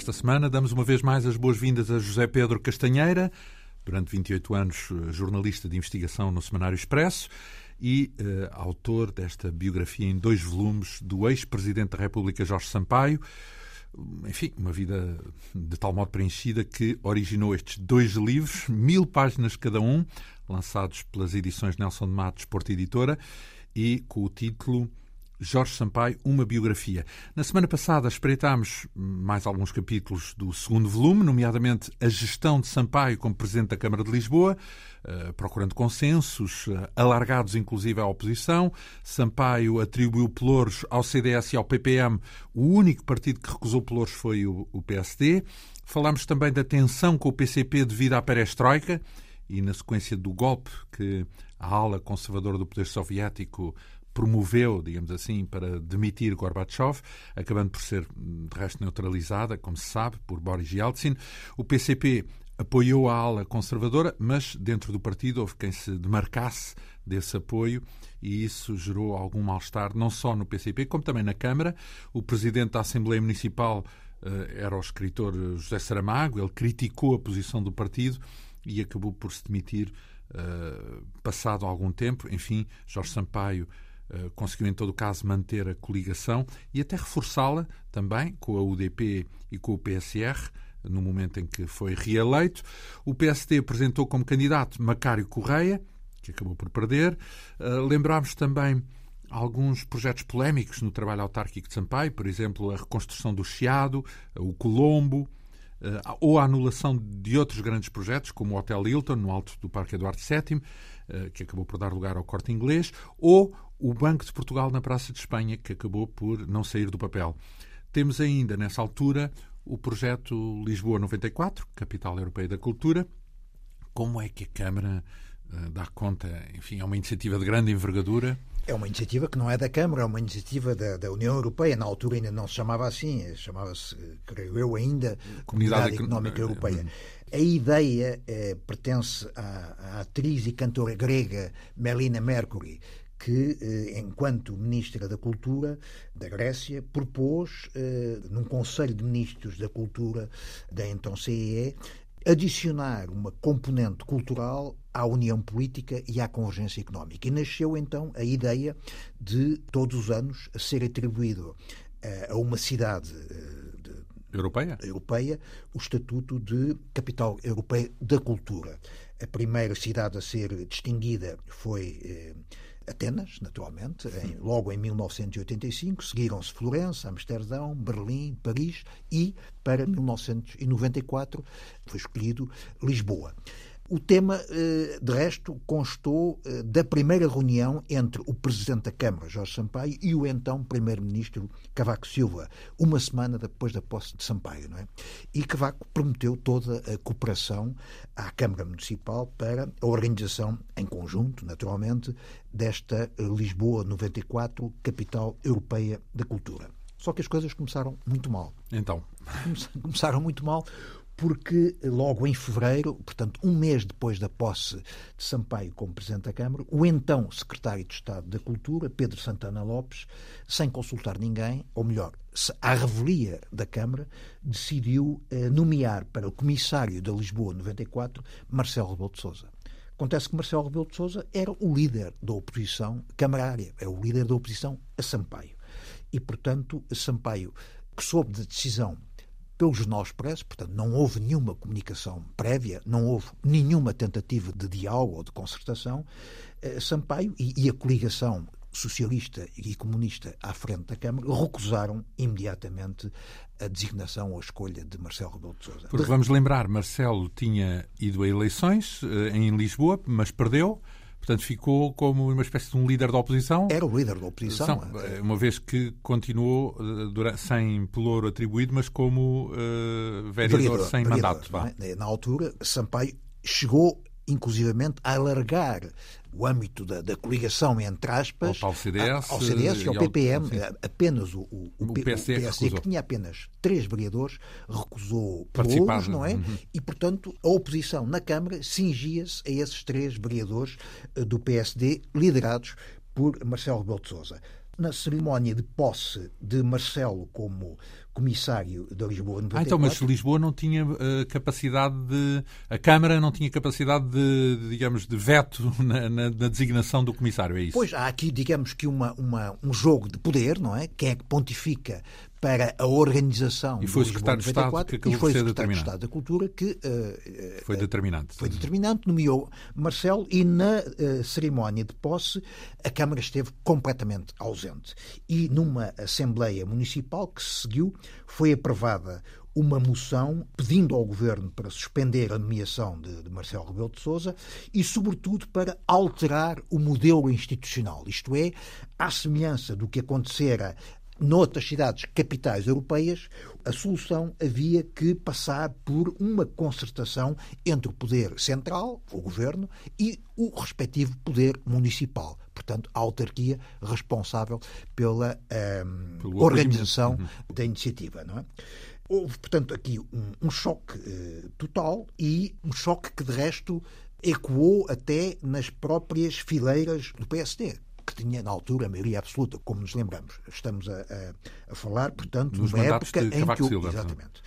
Esta semana damos uma vez mais as boas-vindas a José Pedro Castanheira, durante 28 anos eh, jornalista de investigação no Semanário Expresso e uh, autor desta biografia em dois volumes do ex-presidente da República Jorge Sampaio. Enfim, uma vida de tal modo preenchida que originou estes dois livros, mil páginas cada um, lançados pelas edições Nelson de Matos, Porta Editora, e com o título Jorge Sampaio, uma biografia. Na semana passada espreitámos mais alguns capítulos do segundo volume, nomeadamente a gestão de Sampaio como Presidente da Câmara de Lisboa, uh, procurando consensos, uh, alargados inclusive à oposição. Sampaio atribuiu pelouros ao CDS e ao PPM. O único partido que recusou pelouros foi o PSD. Falámos também da tensão com o PCP devido à perestroika e na sequência do golpe que a ala conservadora do poder soviético promoveu, digamos assim, para demitir Gorbachev, acabando por ser, de resto, neutralizada, como se sabe, por Boris Yeltsin. O PCP apoiou a ala conservadora, mas dentro do partido houve quem se demarcasse desse apoio e isso gerou algum mal-estar, não só no PCP, como também na Câmara. O presidente da Assembleia Municipal uh, era o escritor José Saramago, ele criticou a posição do partido e acabou por se demitir uh, passado algum tempo. Enfim, Jorge Sampaio eh, conseguiu, em todo o caso, manter a coligação e até reforçá-la também com a UDP e com o PSR, no momento em que foi reeleito. O PSD apresentou como candidato Macário Correia, que acabou por perder. Uh, lembramos também alguns projetos polémicos no trabalho autárquico de Sampaio, por exemplo, a reconstrução do Chiado, o Colombo, ou a anulação de outros grandes projetos, como o Hotel Hilton, no alto do Parque Eduardo VII, que acabou por dar lugar ao corte inglês, ou o Banco de Portugal na Praça de Espanha, que acabou por não sair do papel. Temos ainda, nessa altura, o projeto Lisboa 94, Capital Europeia da Cultura. Como é que a Câmara uh, dá conta? Enfim, é uma iniciativa de grande envergadura. É uma iniciativa que não é da Câmara, é uma iniciativa da, da União Europeia. Na altura ainda não se chamava assim, chamava-se, creio eu, ainda Comunidade, Comunidade Económica Europeia. A ideia eh, pertence à, à, atriz e cantora grega Melina Mercury, que, eh, enquanto Ministra da Cultura da Grécia, propôs, eh, num Conselho de Ministros da Cultura da então CEE, adicionar uma componente cultural à união política e à convergência económica. E nasceu então a ideia de, todos os anos, ser atribuído eh, a uma cidade europeia? europeia o estatuto de capital europeia da cultura. A primeira cidade a ser distinguida foi Atenas, naturalmente, em, logo em 1985, seguiram-se Florença, Amsterdão, Berlim, Paris e, para 1994, foi escolhido Lisboa. O tema, eh, de resto, constou eh, da primeira reunião entre o Presidente da Câmara, Jorge Sampaio, e o então Primeiro-Ministro Cavaco Silva, uma semana depois da posse de Sampaio. Não é? E Cavaco prometeu toda a cooperação à Câmara Municipal para a organização, em conjunto, naturalmente, desta Lisboa 94, capital europeia da cultura. Só que as coisas começaram muito mal. Então. Começaram muito mal porque logo em fevereiro, portanto, um mês depois da posse de Sampaio como Presidente da Câmara, o então Secretário de Estado da Cultura, Pedro Santana Lopes, sem consultar ninguém, ou melhor, à revelia da Câmara, decidiu eh, nomear para o Comissário da Lisboa 94 Marcelo Rebelo de Sousa. Acontece que Marcelo Rebelo de Sousa era o líder da oposição camarária, é o líder da oposição a Sampaio. E, portanto, Sampaio, que soube de decisão pelo Jornal Expresso, portanto, não houve nenhuma comunicação prévia, não houve nenhuma tentativa de diálogo ou de concertação. Eh, Sampaio e, e a coligação socialista e comunista à frente da Câmara recusaram imediatamente a designação ou a escolha de Marcelo Rebelo de Sousa. Porque vamos lembrar, Marcelo tinha ido a eleições eh, em Lisboa, mas perdeu. Portanto, ficou como uma espécie de um líder da oposição. Era o líder da oposição. São, eh, uma vez que continuou uh, durante, sem pelouro atribuído, mas como uh, vereador, vereador, sem vereador, mandato. É? Na altura, Sampaio chegou inclusivamente a alargar o âmbito da, da coligação, entre aspas, ao CDS, ao CDS e ao PPM, apenas o, o, o, o PSD, o PSD que tinha apenas três vereadores, recusou pelouros, não é? Uhum. E, portanto, a oposição na Câmara cingia-se a esses três vereadores eh, do PSD, liderados por Marcelo Rebelo de Sousa. Na cerimónia de posse de Marcelo como comissário da Lisboa 94. Ah, então, mas Lisboa não tinha uh, capacidade de. A Câmara não tinha capacidade de, de digamos, de veto na, na, na, designação do comissário, é isso? Pois há aqui, digamos que, uma, uma, um jogo de poder, não é? Quem é que pontifica para a organização e foi o secretário de Estado que acabou e foi o secretário de Estado da Cultura que uh, foi determinante. Foi determinante, nomeou Marcelo e na uh, cerimónia de posse a Câmara esteve completamente ausente. E numa Assembleia Municipal que se seguiu foi aprovada uma moção pedindo ao governo para suspender a nomeação de, de Marcelo Rebelo de Sousa e, sobretudo, para alterar o modelo institucional. Isto é, à semelhança do que acontecera noutras cidades capitais europeias, a solução havia que passar por uma concertação entre o poder central, o governo, e o respectivo poder municipal. Portanto, a autarquia responsável pela um, ehm, organização uhum. da iniciativa. Não é? Houve, portanto, aqui um, um choque uh, total e um choque que, de resto, ecoou até nas próprias fileiras do PSD que tinha na altura a maioria absoluta, como nos lembramos. Estamos a, a, a falar, portanto, Nos numa época em que. Silva, exatamente.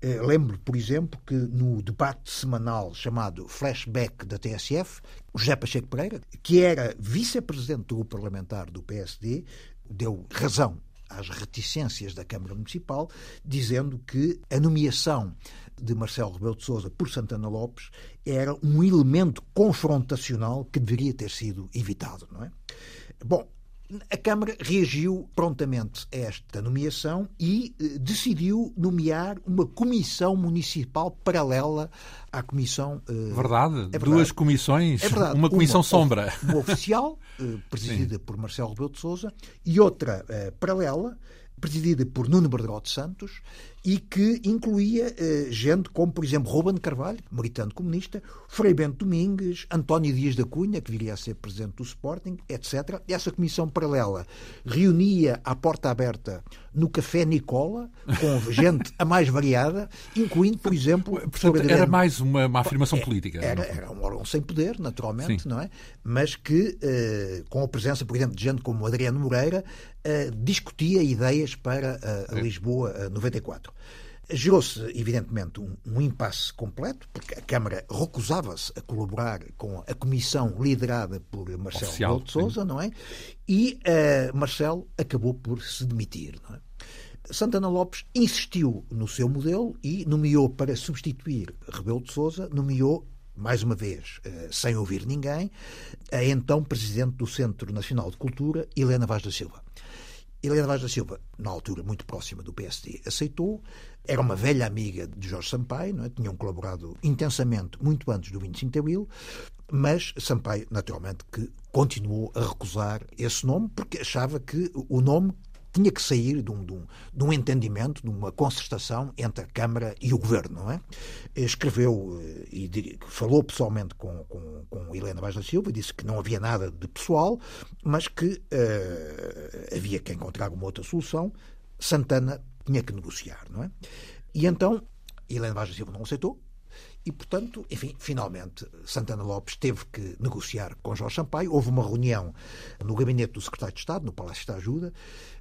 Eh, lembro, por exemplo, que no debate semanal chamado Flashback da TSF, o José Pacheco Pereira, que era vice-presidente do grupo parlamentar do PSD, deu razão às reticências da Câmara Municipal, dizendo que a nomeação de Marcelo Rebelo de Sousa por Santana Lopes era um elemento confrontacional que deveria ter sido evitado, não é? Bom, a Câmara reagiu prontamente a esta nomeação e eh, decidiu nomear uma comissão municipal paralela à comissão. Eh, verdade, é verdade. duas comissões, é verdade. uma comissão uma, sombra. Uma oficial, eh, presidida Sim. por Marcelo Rebelo de Sousa, e outra paralela, presidida por Nuno Bergote Santos e que incluía eh, gente como, por exemplo, Ruben Carvalho, militante comunista, Frei Bento Domingues, António Dias da Cunha, que viria a ser presidente do Sporting, etc. Essa comissão paralela reunia à porta aberta no Café Nicola, com gente a mais variada, incluindo, por exemplo... Portanto, era mais uma, uma afirmação é, política. Era, era, um órgão sem poder, naturalmente, Sim. não é? Mas que, eh, com a presença, por exemplo, de gente como Adriano Moreira, eh, discutia ideias para a Lisboa 94. Gerou-se, evidentemente, um, um impasse completo, porque a Câmara recusava-se a colaborar com a comissão liderada por Marcelo Oficial, de Souza, não é? E uh, Marcelo acabou por se demitir, não é? Santana Lopes insistiu no seu modelo e nomeou para substituir Rebelo de Sousa, nomeou mais uma vez, eh, sem ouvir ninguém, a então Presidente do Centro Nacional de Cultura, Helena Vaz da Silva. Helena Vaz da Silva, na altura muito próxima do PSD, aceitou. Era uma velha amiga de Jorge Sampaio, não é? tinham colaborado intensamente muito antes do 25 de Abril, mas Sampaio, naturalmente, que continuou a recusar esse nome porque achava que o nome tinha que sair de um, de, um, de um, entendimento, de uma concertação entre a Câmara e o Governo, não é? Escreveu eh, e falou pessoalmente com, com, com Helena Vaz da Silva disse que não havia nada de pessoal, mas que uh, havia que encontrar uma outra solução. Santana tinha que negociar, não é? E então Helena Vaz da Silva não aceitou, e, portanto, enfim, finalmente, Santana Lopes teve que negociar com Jorge Sampaio. Houve uma reunião no gabinete do secretário de Estado, no Palácio da Ajuda,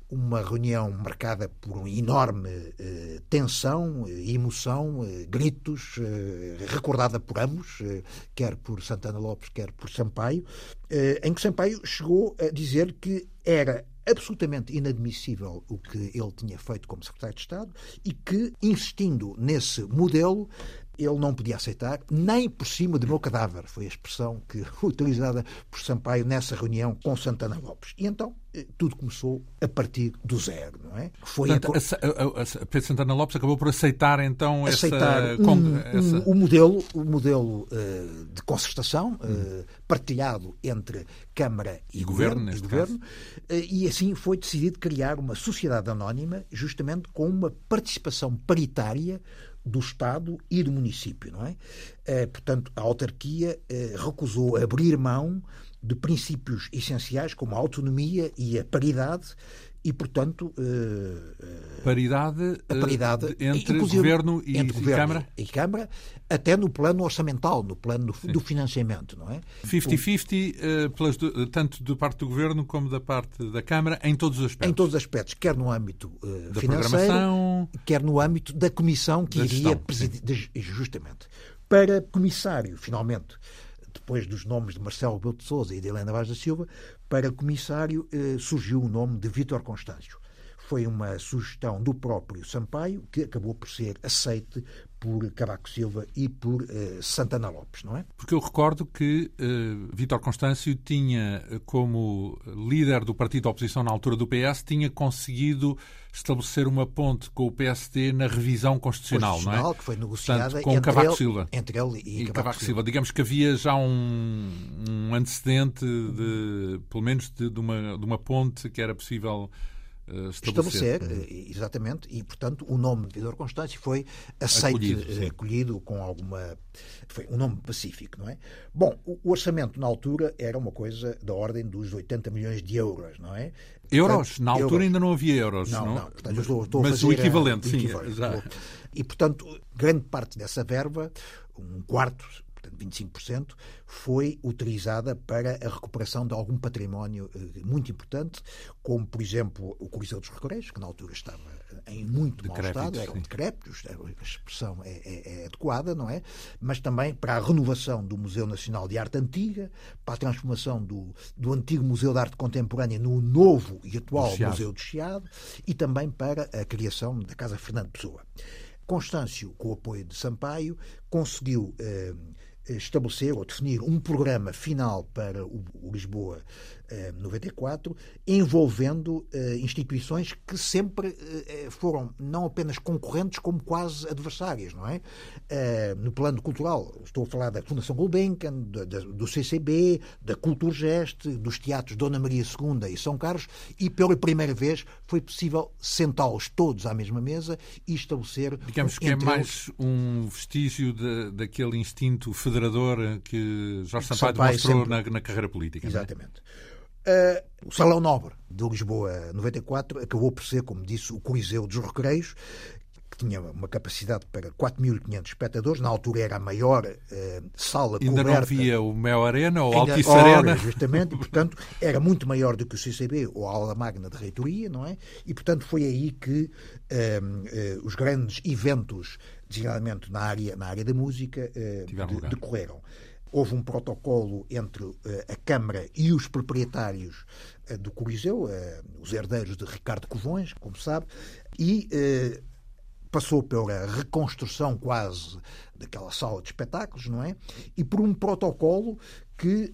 uma reunião marcada por enorme eh, tensão, eh, emoção, eh, gritos, eh, recordada por ambos, eh, quer por Santana Lopes, quer por Sampaio, eh, em que Sampaio chegou a dizer que era absolutamente inadmissível o que ele tinha feito como secretário de Estado e que, insistindo nesse modelo, ele não podia aceitar, nem por cima do meu cadáver. Foi a expressão que utilizada por Sampaio nessa reunião com Santana Lopes. E então eh, tudo começou a partir do zero, não é? Foi Portanto, a... a, Pedro Santana Lopes acabou por aceitar então aceitar essa, um, essa... Um, o modelo, o modelo uh, de concertação uh, partilhado entre Câmara e, e Governo, e, governo uh, e assim foi decidido criar uma sociedade anónima, justamente com uma participação paritária do Estado e do município, não é? Eh, portanto, a autarquia eh, recusou abrir mão de princípios essenciais como a autonomia e a paridade e, portanto. Uh, paridade, a paridade entre governo e, entre governo Câmara? E, Câmara, até no plano orçamental, no plano do, do financiamento, não é? 50-50, tanto da parte do governo como da parte da Câmara, em todos os aspectos. Em todos os aspectos, quer no âmbito uh, financeiro, quer no âmbito da comissão que iria presidir. Justamente. Para comissário, finalmente depois dos nomes de Marcelo Rebelo de Sousa e de Helena Vaz da Silva, para comissário eh, surgiu o nome de Vítor Constâncio. Foi uma sugestão do próprio Sampaio, que acabou por ser aceite por Cavaco Silva e por eh, Santana Lopes, não é? Porque eu recordo que eh, Vítor Constâncio tinha, como líder do partido da oposição na altura do PS, tinha conseguido estabelecer uma ponte com o PSD na revisão constitucional, constitucional não é? que foi negociada Portanto, com entre Cavaco ele, Silva. Entre ele e, e Cavaco, Cavaco Silva. Silva. Digamos que havia já um, um antecedente, de, pelo menos, de, de, uma, de uma ponte que era possível estabelecer. estabelecer. Eh, exatamente, e portanto o nome de Vidor Constâncio foi aceite, acolhido, acolhido, com alguma. Foi um nome pacífico, não é? Bom, o orçamento na altura era uma coisa da ordem dos 80 milhões de euros, não é? Euros? Portanto, na altura euros. ainda não havia euros. Não, não. não portanto, estou, estou Mas o equivalente, a, sim. Equivalente. E, portanto, grande parte dessa verba, um quarto, 25%, foi utilizada para a recuperação de algum património eh, muito importante, como, por exemplo, o Coliseu dos Recreios, que na altura estava em muito mau estado, eram decrépitos, a expressão é, é, é, adequada, não é? Mas também para a renovação do Museu Nacional de Arte Antiga, para a transformação do, do antigo Museu de Arte Contemporânea no novo e atual do Museu do Chiado e também para a criação da Casa Fernando Pessoa. Constâncio, com o apoio de Sampaio, conseguiu eh, estabelecer ou definir um programa final para o, Lisboa 94, envolvendo eh, instituições que sempre eh, foram não apenas concorrentes, como quase adversárias, não é? Eh, no plano cultural, estou a falar da Fundação Gulbenkian, do, CCB, da Culturgest, dos teatros Dona Maria II e São Carlos, e pela primeira vez foi possível sentá-los todos à mesma mesa e estabelecer. Digamos que é mais um vestígio de, daquele instinto federador que Jorge Sampaio, Sampaio demonstrou sempre... na, na, carreira política. Exatamente. É? Uh, o Salão Nobre de Lisboa 94 acabou por ser, como disse, o Coliseu dos Recreios, que tinha uma capacidade para 4.500 espectadores. Na altura era a maior uh, sala Ainda coberta. não havia o Mel Arena ou Altice Arena. Justamente, e, portanto, era muito maior do que o CCB ou a Aula Magna de Reitoria, não é? E, portanto, foi aí que uh, uh, os grandes eventos designadamente na área, na área da música, eh, de, decorreram. Houve um protocolo entre eh, a Câmara e os proprietários eh, do Coliseu, os herdeiros de Ricardo Covões, como sabe, e passou pela reconstrução quase daquela sala de espetáculos, não é? E por um protocolo que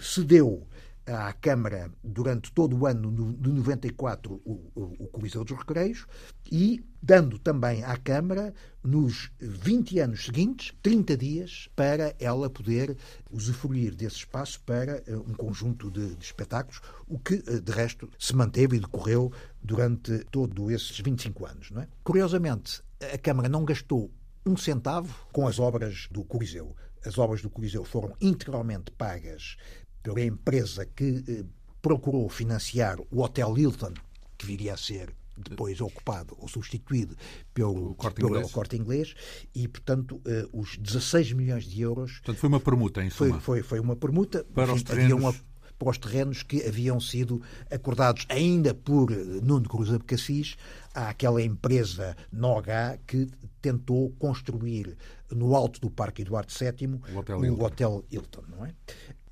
se deu à Câmara durante todo o ano de 94 o, o, o Coliseu dos Recreios e dando também à Câmara, nos 20 anos seguintes, 30 dias para ela poder usufruir desse espaço para uh, um conjunto de, de espetáculos, o que, uh, de resto, se manteve e decorreu durante todos esses 25 anos. Não é? Curiosamente, a Câmara não gastou um centavo com as obras do Coliseu. As obras do Coliseu foram integralmente pagas pela empresa que eh, procurou financiar o Hotel Hilton, que viria a ser depois ocupado ou substituído pelo corte, pelo inglês. corte inglês e, portanto, eh, os 16 milhões de euros. Portanto, foi uma permuta, em suma. Foi, foi, foi uma permuta. Para Enfim, os terrenos. Para os terrenos que haviam sido acordados ainda por Nuno Cruz Abcacis àquela empresa Noga que tentou construir no alto do Parque Eduardo VII o Hotel, o Hilton. Hotel Hilton. Não é?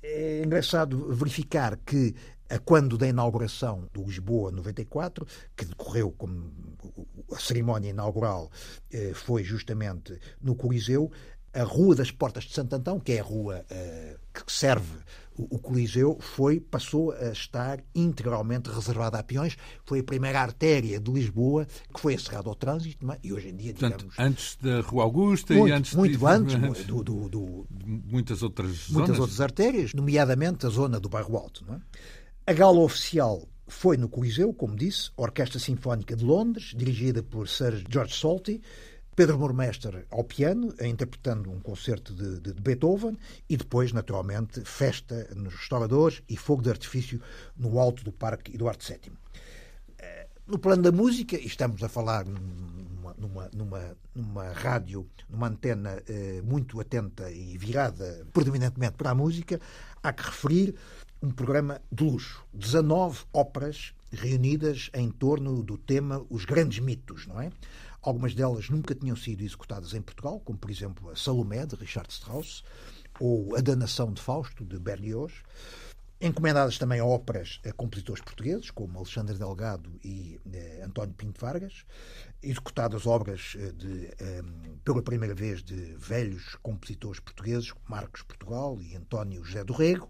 é engraçado verificar que a quando da inauguração do Lisboa 94, que decorreu como a cerimónia inaugural eh, foi justamente no Coliseu, a Rua das Portas de Santo Antão, que é a rua uh, que serve o, o, Coliseu, foi, passou a estar integralmente reservada a peões. Foi a primeira artéria de Lisboa que foi encerrada ao trânsito, é? e hoje em dia, Portanto, digamos... antes da Rua Augusta muito, e antes... Muito de, antes, do, do, do, muitas outras Muitas zonas. outras artérias, nomeadamente a zona do Bairro Alto. É? A gala oficial foi no Coliseu, como disse, Orquestra Sinfónica de Londres, dirigida por Sir George Solti, Pedro Mormester ao piano, interpretando um concerto de, de, de, Beethoven, e depois, naturalmente, festa nos restauradores e fogo de artifício no alto do Parque Eduardo VII. Eh, no plano da música, e estamos a falar numa, numa, numa, numa rádio, numa antena eh, muito atenta e virada predominantemente para a música, há que referir um programa de luxo. 19 óperas reunidas em torno do tema Os Grandes Mitos, não é? Algumas delas nunca tinham sido executadas em Portugal, como por exemplo a Salomé, de Richard Strauss, ou A Danação de Fausto, de Berlioz. Encomendadas também a óperas a compositores portugueses, como Alexandre Delgado e eh, António Pinto Vargas. Executadas obras eh, de, eh, pela primeira vez de velhos compositores portugueses, Marcos Portugal e António José do Rego.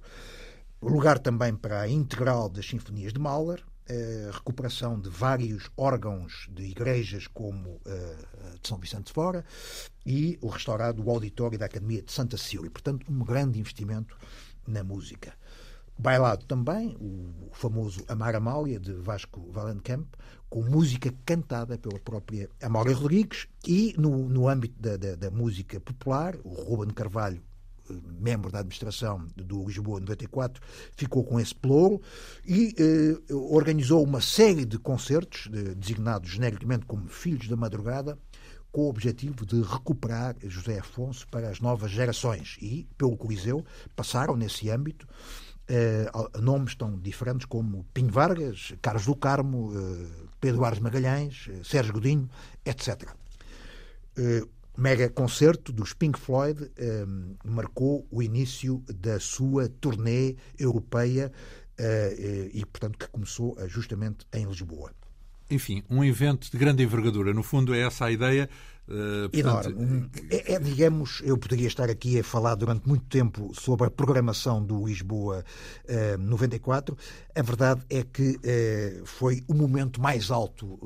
Lugar também para a integral das Sinfonias de Mahler, a recuperação de vários órgãos de igrejas, como a de São Vicente de Fora, e o restaurado auditório da Academia de Santa Cecília. Portanto, um grande investimento na música. Bailado também, o famoso Amar Amália, de Vasco Valenkamp, com música cantada pela própria Amália Rodrigues, e no, no âmbito da, da, da música popular, o Ruben Carvalho membro da administração do Lisboa 94, ficou com esse pelouro e eh, organizou uma série de concertos, de, designados genericamente como Filhos da Madrugada, com o objetivo de recuperar José Afonso para as novas gerações. E, pelo Coliseu, passaram nesse âmbito eh, nomes tão diferentes como Pinho Vargas, Carlos do Carmo, eh, Pedro Ares Magalhães, eh, Sérgio Godinho, etc. Eh, mega concerto dos Pink Floyd um, marcou o início da sua turnê europeia uh, e, portanto, que começou uh, justamente em Lisboa. Enfim, um evento de grande envergadura. No fundo, é essa a ideia. Uh, portanto... Enorme. É, é, digamos, eu poderia estar aqui a falar durante muito tempo sobre a programação do Lisboa uh, 94. A verdade é que uh, foi o momento mais alto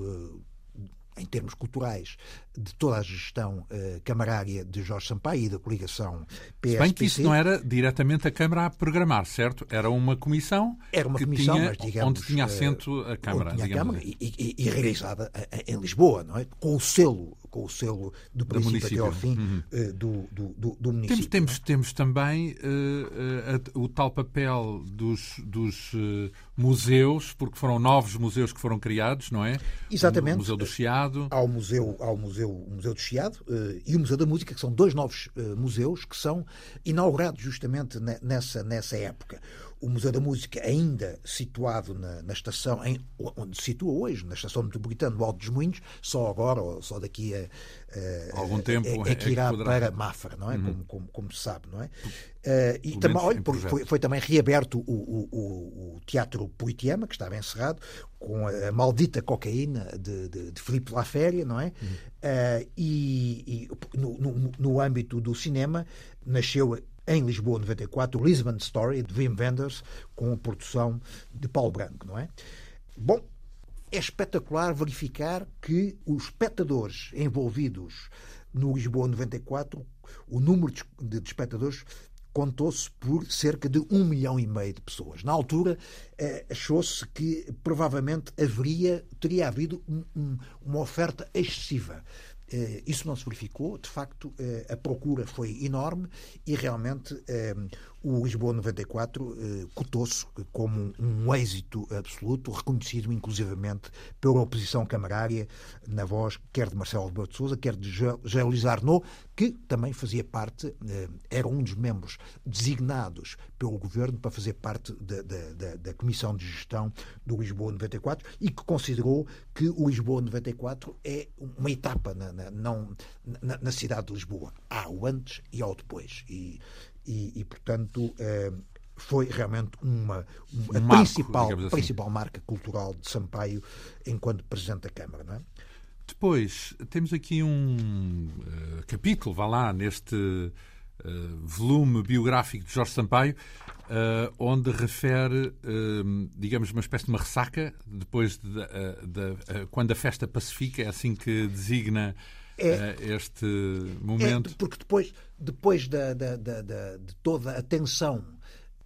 em termos culturais, de toda a gestão uh, camarária de Jorge Sampaio e da coligação PSPC. Se bem que isso não era diretamente a Câmara a programar, certo? Era uma comissão, era uma comissão tinha, mas, digamos, onde tinha assento a Câmara. Tinha a Câmara assim. e, e, e, realizada em Lisboa, não é? com o selo com o selo do princípio até ao fim uhum. uh, do, do, do, município. Temos, temos, temos também uh, uh, o tal papel dos, dos museus, porque foram novos museus que foram criados, não é? Exatamente. O Museu do Chiado. Ao Museu, ao museu, o museu do Chiado e o Museu da Música, que são dois novos museus que são inaugurados justamente nessa, nessa época o Museu da Música, ainda situado na, na estação, em, onde se situa hoje, na estação metropolitana do Alto dos Moinhos, só agora, ou só daqui a, a algum tempo é, é que irá é que para Mafra, não é? Uhum. Como, como, como, se sabe, não é? Uh, e também, olha, foi, foi, também reaberto o, o, o, Teatro Poitiama, que estava encerrado, com a maldita cocaína de, de, de Filipe Laféria, não é? Uhum. Uh, e, e no, no, no âmbito do cinema nasceu em Lisboa 94, o Lisbon Story, de Wim Wenders, com a produção de Paulo Branco, não é? Bom, é espetacular verificar que os espectadores envolvidos no Lisboa 94, o número de, de espectadores contou-se por cerca de um milhão e meio de pessoas. Na altura, eh, achou-se que provavelmente haveria, teria havido um, um, uma oferta excessiva isso não se verificou, de facto, eh, a procura foi enorme e realmente eh, o Lisboa 94 cotou-se como um êxito absoluto, reconhecido inclusivamente pela oposição camarária, na voz quer de Marcelo Rebelo de Sousa, quer de José Arnaud, que também fazia parte, era um dos membros designados pelo governo para fazer parte da, da, da Comissão de Gestão do Lisboa 94 e que considerou que o Lisboa 94 é uma etapa na, na, não, na, na cidade de Lisboa. Há o antes e há o depois. E, e, e portanto. Eh, foi realmente uma, uma um principal, marco, assim. principal marca cultural de Sampaio enquanto Presidente da Câmara. Não é? Depois, temos aqui um uh, capítulo, vá lá, neste uh, volume biográfico de Jorge Sampaio, uh, onde refere, digamos, uma espécie de uma ressaca, depois de, uh, de quando a festa pacifica, é assim que designa é, este momento. É, porque depois, depois da, da, da, de toda a tensão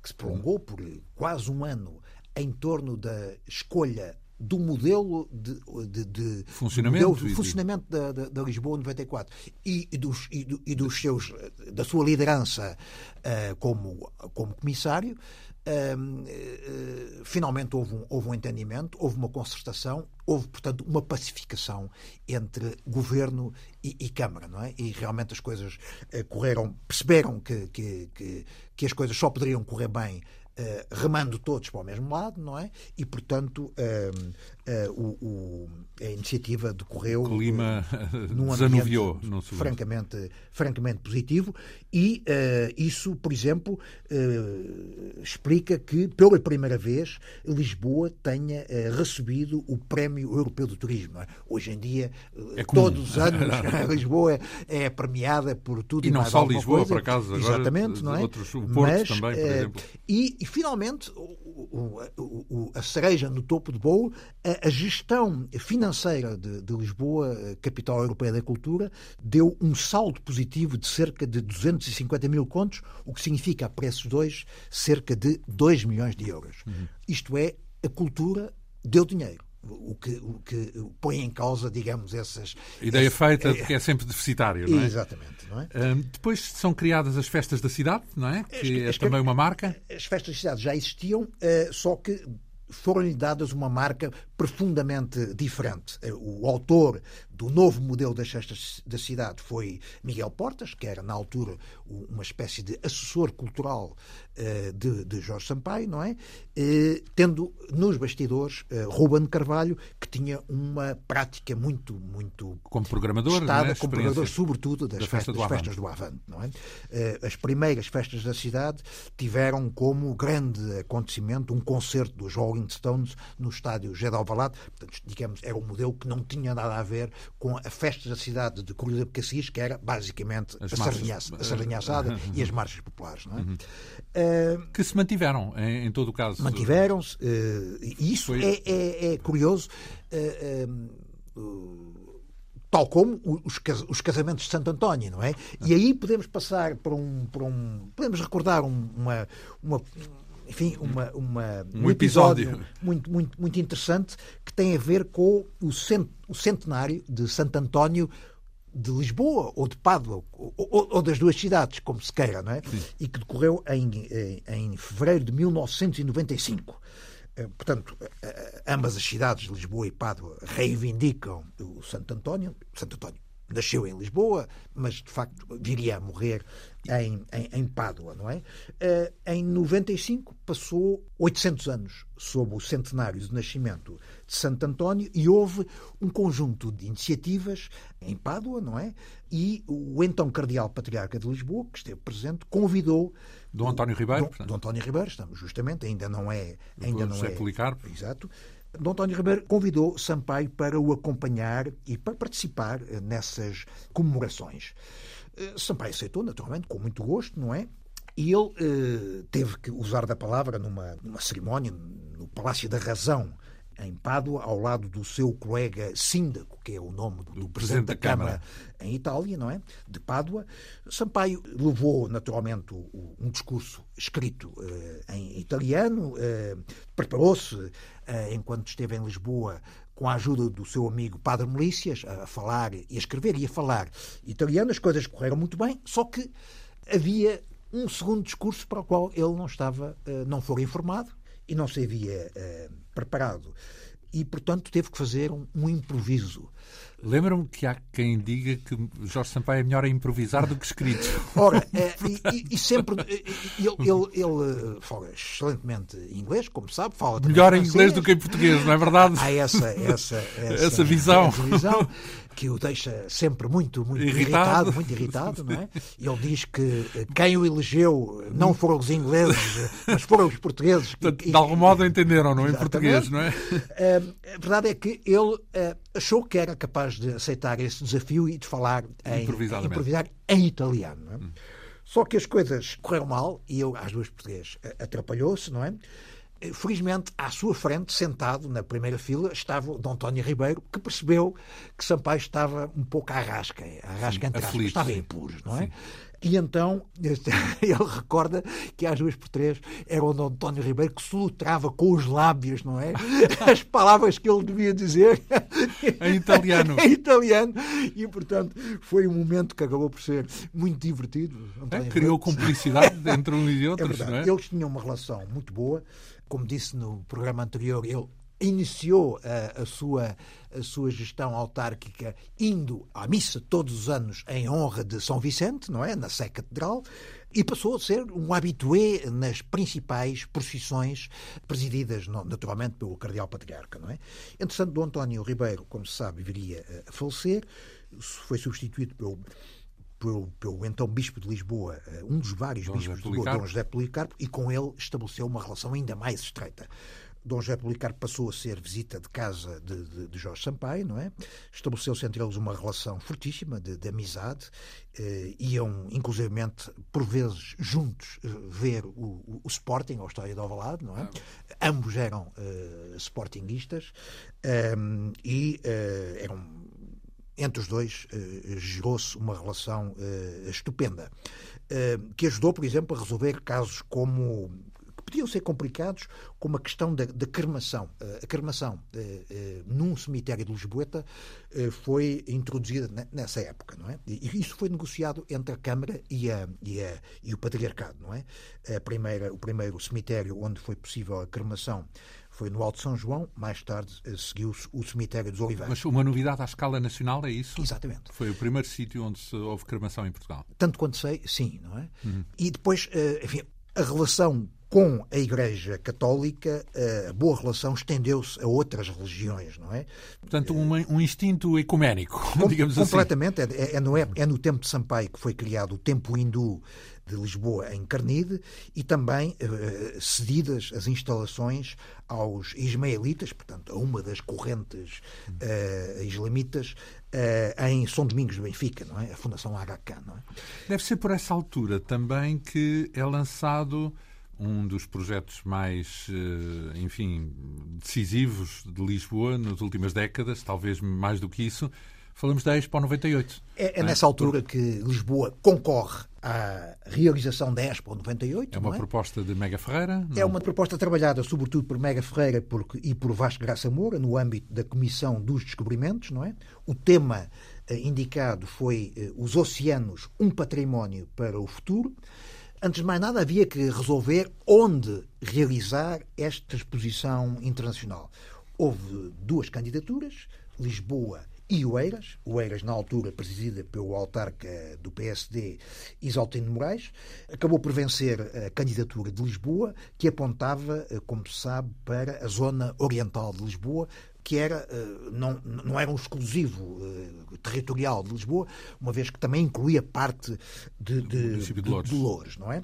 que se prolongou por quase um ano em torno da escolha do modelo de, de, de funcionamento, modelo de funcionamento da, da, da, Lisboa 94 e, e, dos, e, do, e, dos seus da sua liderança uh, como como comissário uh, finalmente houve um, houve um entendimento houve uma concertação houve portanto uma pacificação entre governo e, e câmara não é e realmente as coisas correram perceberam que, que, que, que as coisas só poderiam correr bem Uh, remando todos para o mesmo lado, não é? E, portanto, uh, uh, o, a iniciativa decorreu o clima num desanuviou, francamente, francamente positivo e isso, por exemplo, explica que, pela primeira vez, Lisboa tenha recebido o Prémio Europeu do Turismo. É? Hoje em dia, é todos os anos, Lisboa é premiada por tudo e, e não só Lisboa, coisa. por acaso, Exatamente, agora, não é? Outros, o Porto Mas, também, por exemplo. E, e finalmente, o, o, a cereja no topo do bolo, a, a gestão financeira de, de, Lisboa, capital europeia da cultura, deu um saldo positivo de cerca de 250 mil contos, o que significa, a preços de hoje, cerca de 2 milhões de euros. Uhum. Isto é, a cultura deu dinheiro o que, o que põe em causa, digamos, essas. Ideia feita de que é sempre deficitário, não é? Exatamente. Não é? depois são criadas as festas da cidade, não é? Que as, é também uma marca. As festas da cidade já existiam, uh, só que foram-lhe dadas uma marca profundamente diferente. O autor do novo modelo das festas da cidade foi Miguel Portas, que era, na altura, uma espécie de assessor cultural uh, de, de, Jorge Sampaio, não é? Uh, tendo nos bastidores uh, Ruben Carvalho, que tinha uma prática muito, muito. Como programador, estada, é? como programador, sobretudo, das, da festas, do das festas do Avante, não é? as primeiras festas da cidade tiveram como grande acontecimento um concerto dos Rolling Stones no estádio de Alvalade, portanto, digamos, era um modelo que não tinha nada a ver com a festa da cidade de Corrida de Cassis, que era basicamente as a, sardinha, assada e as marchas populares. É? Uhum. Uh, que se mantiveram, em, em todo o caso. Mantiveram-se, uh, isso Foi... é, é, é, curioso. Uh, tal como os, casamentos de Santo António, não é? E aí podemos passar por um, um podemos recordar uma, uma enfim, uma, uma, um, um episódio, episódio, muito, muito, muito interessante que tem a ver com o, cent, o centenário de Santo António de Lisboa ou de Pádua, ou, ou, ou, das duas cidades, como se queira, não é? Sim. E que decorreu em, em, em fevereiro de 1995. Eh, portanto, eh, eh, ambas as cidades, Lisboa e Pádua, reivindicam o Santo António. Santo António nasceu em Lisboa, mas de facto viria a morrer em, em, em Pádua, não é? Em 95 passou 800 anos sob o centenário de nascimento de Santo António e houve um conjunto de iniciativas em Pádua, não é? E o então cardeal patriarca de Lisboa, que esteve presente, convidou Dom António Ribeiro, Dom, Dom António Ribeiro, estamos justamente, ainda não é, ainda não é, Policarpo. exato. Dom António Ribeiro convidou Sampaio para o acompanhar e para participar eh, nessas comemorações. Eh, Sampaio aceitou, naturalmente, com muito gosto, não é? E ele eh, teve que usar da palavra numa, numa cerimónia no Palácio da Razão, em Pádua, ao lado do seu colega Síndaco, que é o nome do, do Presidente da, da Câmara, Câmara, em Itália, não é? De Pádua. Sampaio levou, naturalmente, um discurso escrito uh, em italiano, uh, preparou-se, enquanto esteve em Lisboa, com a ajuda do seu amigo Padre Melícias, a falar e a escrever e a falar italiano. As coisas correram muito bem, só que havia um segundo discurso para o qual ele não estava, não foi informado e não se havia preparado. E, portanto, teve que fazer um, improviso. Lembro-me que há quem diga que Jorge Sampaio é melhor a improvisar do que escrito. Ora, é, e, e, sempre. Ele, ele, ele, fala excelentemente inglês, como sabe, fala Melhor em inglês do que em português, não é verdade? Há essa, essa, essa, essa visão. Essa visão que o deixa sempre muito, muito irritado, irritado muito irritado, não é? Ele diz que quem o elegeu não foram os ingleses, mas foram os portugueses. Portanto, de algum modo entenderam, não é? em português, não é? A verdade é que ele achou que era capaz de aceitar esse desafio e de falar em, improvisar em italiano. É? Só que as coisas correram mal e eu, às duas português, atrapalhou-se, não é? Felizmente, à sua frente, sentado na primeira fila, estava o Dom António Ribeiro, que percebeu que Sampaio estava um pouco à rasca, à rasca entre aspas, estava em apuros, não é? E então ele recorda que às duas por três era o António Ribeiro que solutrava com os lábios, não é? As palavras que ele devia dizer em italiano. em italiano. E, portanto, foi um momento que acabou por ser muito divertido. É, criou cumplicidade entre uns e outros, é não é? Eles tinham uma relação muito boa. Como disse no programa anterior, ele iniciou a, a, sua, a sua gestão autárquica indo à missa todos os anos em honra de São Vicente, não é? Na Sé Catedral, e passou a ser um habitué nas principais procissões presididas naturalmente pelo Cardeal Patriarca, não é? Entretanto, Dom António Ribeiro, como se sabe, viria a falecer, foi substituído pelo pelo, pelo, então Bispo de Lisboa, um dos vários Dom bispos de Lisboa, Dom José Policarpo, e com ele estabeleceu uma relação ainda mais estreita. Dom José Policarpo passou a ser visita de casa de, de, de Jorge Sampaio, não é? Estabeleceu-se entre eles uma relação fortíssima de, de amizade. Eh, iam, inclusivamente, por vezes, juntos eh, ver o, o, o, Sporting, ou a História do Alvalade, não é? Ambos eram eh, sportinguistas ehm, e eh, eram entre os dois uh, gerou-se uma relação uh, estupenda, que ajudou, por exemplo, a resolver casos como podiam ser complicados, como a questão da, da cremação. Eh, a cremação eh, eh, num cemitério de Lisboeta foi introduzida nessa época, não é? E isso foi negociado entre a Câmara e, a, e, a, e o Patriarcado, não é? A primeira, o primeiro cemitério onde foi possível a cremação foi no Alto São João, mais tarde seguiu-se o cemitério dos Oliveiros. Mas uma novidade à escala nacional é isso? Exatamente. Foi o primeiro sítio onde houve cremação em Portugal. Tanto quanto sei, sim, não é? Uhum. E depois, enfim, a relação com a Igreja Católica, a boa relação estendeu-se a outras religiões, não é? Portanto, um, um instinto ecuménico, Com, digamos completamente, assim. Completamente. É, é, no, é no tempo de Sampaio que foi criado o Templo Hindu de Lisboa em Carnide e também eh, cedidas as instalações aos ismaelitas, portanto, a uma das correntes eh, islamitas eh, em São Domingos de Benfica, não é? A Fundação HK, não é? Deve ser por essa altura também que é lançado um dos projetos mais, eh, enfim, decisivos de Lisboa nas últimas décadas, talvez mais do que isso. Falamos da Expo 98. É, é nessa é? altura que Lisboa concorre à realização da Expo 98. É uma é? proposta de Mega Ferreira? Não? É uma proposta trabalhada sobretudo por Mega Ferreira porque, e por Vasco Graça Moura, no âmbito da Comissão dos Descobrimentos. não é? O tema eh, indicado foi eh, os oceanos, um património para o futuro. Antes de mais nada, havia que resolver onde realizar esta exposição internacional. Houve duas candidaturas, Lisboa e Oeiras, Oeiras na altura presidida pelo autarca do PSD Isaltino Moraes, acabou por vencer a candidatura de Lisboa, que apontava, como se sabe, para a zona oriental de Lisboa, que era, eh, não, não era um exclusivo eh, territorial de Lisboa, uma vez que também incluía parte de, de, de, de Loures, não é?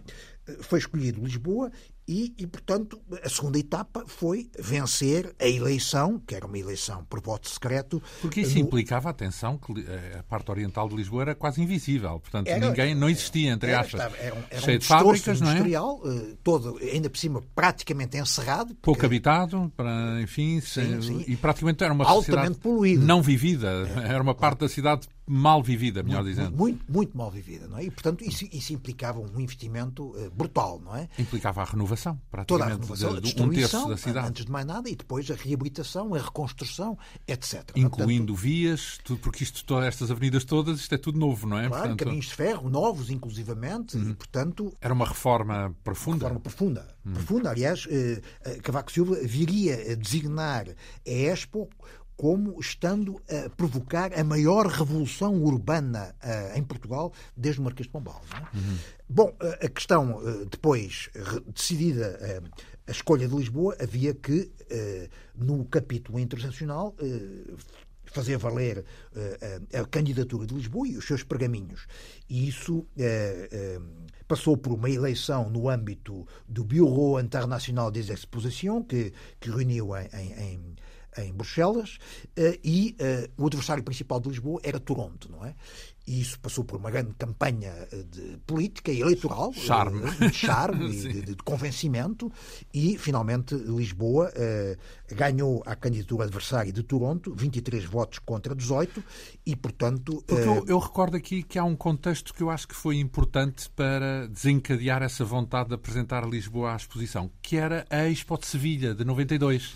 Eh, foi escolhido Lisboa e, e, portanto, a segunda etapa foi vencer a eleição, que era uma eleição por voto secreto. Porque isso no... implicava, atenção, que a parte oriental de Lisboa era quase invisível. Portanto, era, ninguém, não existia, entre era, aspas. Era, um, era cheio um de fábricas, não é? industrial, todo, ainda por cima, praticamente encerrado. Porque... Pouco habitado, para, enfim, sim, sim. e praticamente era uma Altamente poluído. não vivida. Era uma parte da cidade mal vivida, melhor muito, dizendo. Muito, muito mal vivida, não é? E, portanto, isso, isso implicava um investimento uh, brutal, não é? Implicava a renovação, praticamente, Toda a renovação, de, de um terço da cidade. Antes de mais nada, e depois a reabilitação, a reconstrução, etc. Incluindo portanto, vias, tudo, porque isto, todas estas avenidas todas, isto é tudo novo, não é? Claro, portanto, caminhos de ferro, novos, inclusivamente, uhum. e, portanto... Era uma reforma profunda. Uma reforma profunda. Uhum. Profunda, aliás, eh, Cavaco Silva viria a designar a Expo como estando a provocar a maior revolução urbana uh, em Portugal desde o Marquês de Pombal. É? Uhum. Bom, a questão uh, depois decidida a escolha de Lisboa, havia que, no capítulo internacional, fazer valer a candidatura de Lisboa e os seus pergaminhos. E isso passou por uma eleição no âmbito do Bureau Internacional des Expositions, que, que reuniu em, em em Bruxelas, e o adversário principal de Lisboa era Toronto, não é? e isso passou por uma grande campanha eh, de política e eleitoral, charme, eh, de charme e de, de, convencimento, e finalmente Lisboa eh, ganhou a candidatura adversária de Toronto, 23 votos contra 18, e portanto. Porque eu, eu, recordo aqui que há um contexto que eu acho que foi importante para desencadear essa vontade de apresentar Lisboa à exposição, que era a Expo de Sevilha, de 92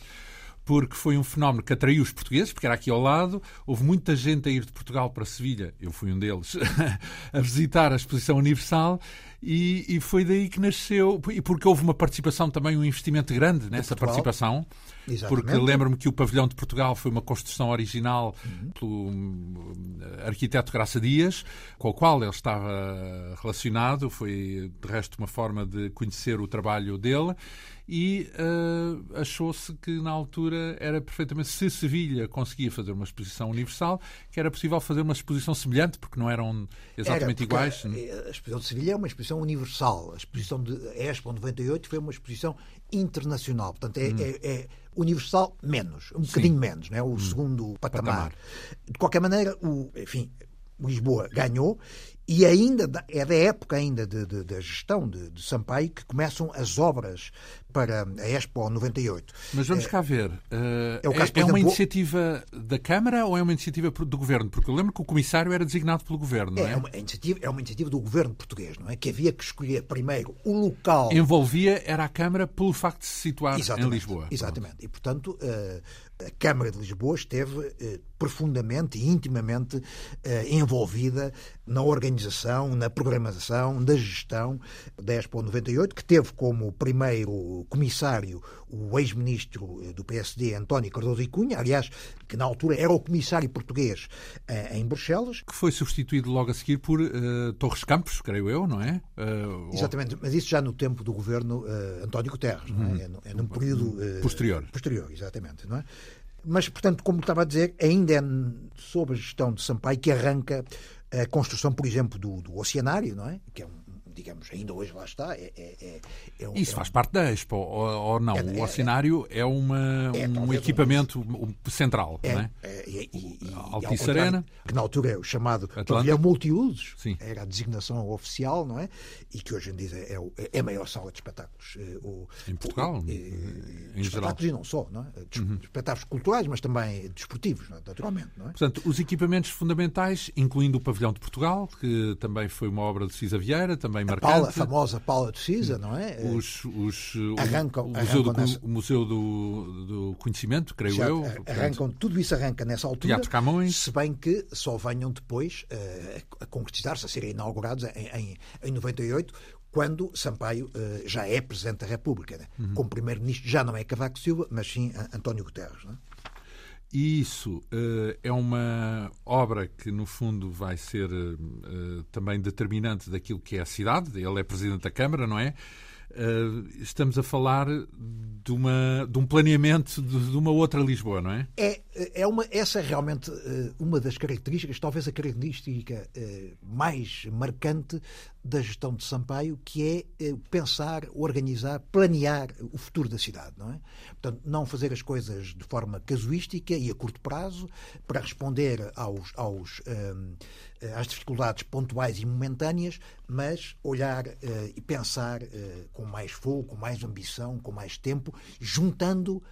porque foi um fenómeno que atraiu os portugueses, porque era aqui ao lado, houve muita gente a ir de Portugal para Sevilha, eu fui um deles, a visitar a Exposição Universal, e, e, foi daí que nasceu, e porque houve uma participação também, um investimento grande nessa participação, Exatamente. porque lembro-me que o pavilhão de Portugal foi uma construção original uhum. pelo hum, arquiteto Graça Dias, com o qual ele estava relacionado, foi de resto uma forma de conhecer o trabalho dele, e uh, achou-se que na altura era perfeitamente, se Sevilha conseguia fazer uma exposição universal, que era possível fazer uma exposição semelhante, porque não eram exatamente era, iguais. A, exposição de Sevilha é uma exposição universal. A exposição de Expo 98 foi uma exposição internacional. Portanto, é, hum. é, é universal menos, um bocadinho Sim. menos, né? o hum. segundo patamar. patamar. De qualquer maneira, o, enfim, Lisboa ganhou e ainda é da época ainda da gestão de, de, Sampaio que começam as obras para a Expo 98. Mas vamos cá ver. Uh, é, caso, é, é uma iniciativa da Câmara ou é uma iniciativa do Governo? Porque eu lembro que o comissário era designado pelo Governo, não é? É uma iniciativa, é uma iniciativa do Governo português, não é? Que havia que escolher primeiro o local... Envolvia era a Câmara pelo facto de se situar exatamente, em Lisboa. Exatamente. Pronto. E, portanto, uh, a Câmara de Lisboa esteve eh, profundamente e intimamente eh, envolvida na organização, na programação, na gestão da Expo 98, que teve como primeiro comissário o ex-ministro eh, do PSD, António Cardoso e Cunha, aliás, que na altura era o comissário português eh, em Bruxelas. Que foi substituído logo a seguir por uh, Torres Campos, creio eu, não é? Uh, Exatamente, mas isso já no tempo do governo uh, António Guterres, não é? Uhum. É, é num período... posterior. Posterior, exatamente, não é? Mas, portanto, como estava a dizer, ainda é sob a gestão de Sampaio que arranca a construção, por exemplo, do, do Oceanário, não é? Que é um digamos, ainda hoje lá está. É, é, é, é um, Isso faz um... parte da Expo, ou, ou não? o Oceanário é, uma, um equipamento um... central, não é? E, e, Altice Arena. Que na altura é o chamado pavilhão multiusos, Sim. era a designação oficial, não é? E que hoje em dia é, é a maior sala de espetáculos. Eh, o, em Portugal, o, em, em espetáculos geral. e não só, não é? Uhum. Espetáculos culturais, mas também desportivos, naturalmente, não é? Portanto, os equipamentos fundamentais, incluindo o pavilhão de Portugal, que também foi uma obra de Cisa Vieira, também marcante. Paula, a famosa Paula de Cisa, não é? Os, os, arrancam, o, Museu, do, nessa... o Museu do, do Conhecimento, creio eu. Arrancam, portanto, tudo isso arranca nessa altura. Teatro Camões. Se bem que só venham depois uh, a concretizar-se, a serem inaugurados em, em, em 98, quando Sampaio uh, já é Presidente da República. Né? Uhum. Como Primeiro-Ministro já não é Cavaco Silva, mas sim António Guterres. Né? E isso uh, é uma obra que, no fundo, vai ser uh, também determinante daquilo que é a cidade. Ele é Presidente da Câmara, não é? Uh, estamos a falar de, uma, de um planeamento de, de, uma outra Lisboa, não é? É, é uma, essa é realmente uma das características, talvez a característica mais marcante da gestão de Sampaio, que é pensar, organizar, planear o futuro da cidade, não é? Portanto, não fazer as coisas de forma casuística e a curto prazo para responder aos, aos eh, às dificuldades pontuais e momentâneas, mas olhar uh, e pensar com mais fogo, com mais ambição, com mais tempo, juntando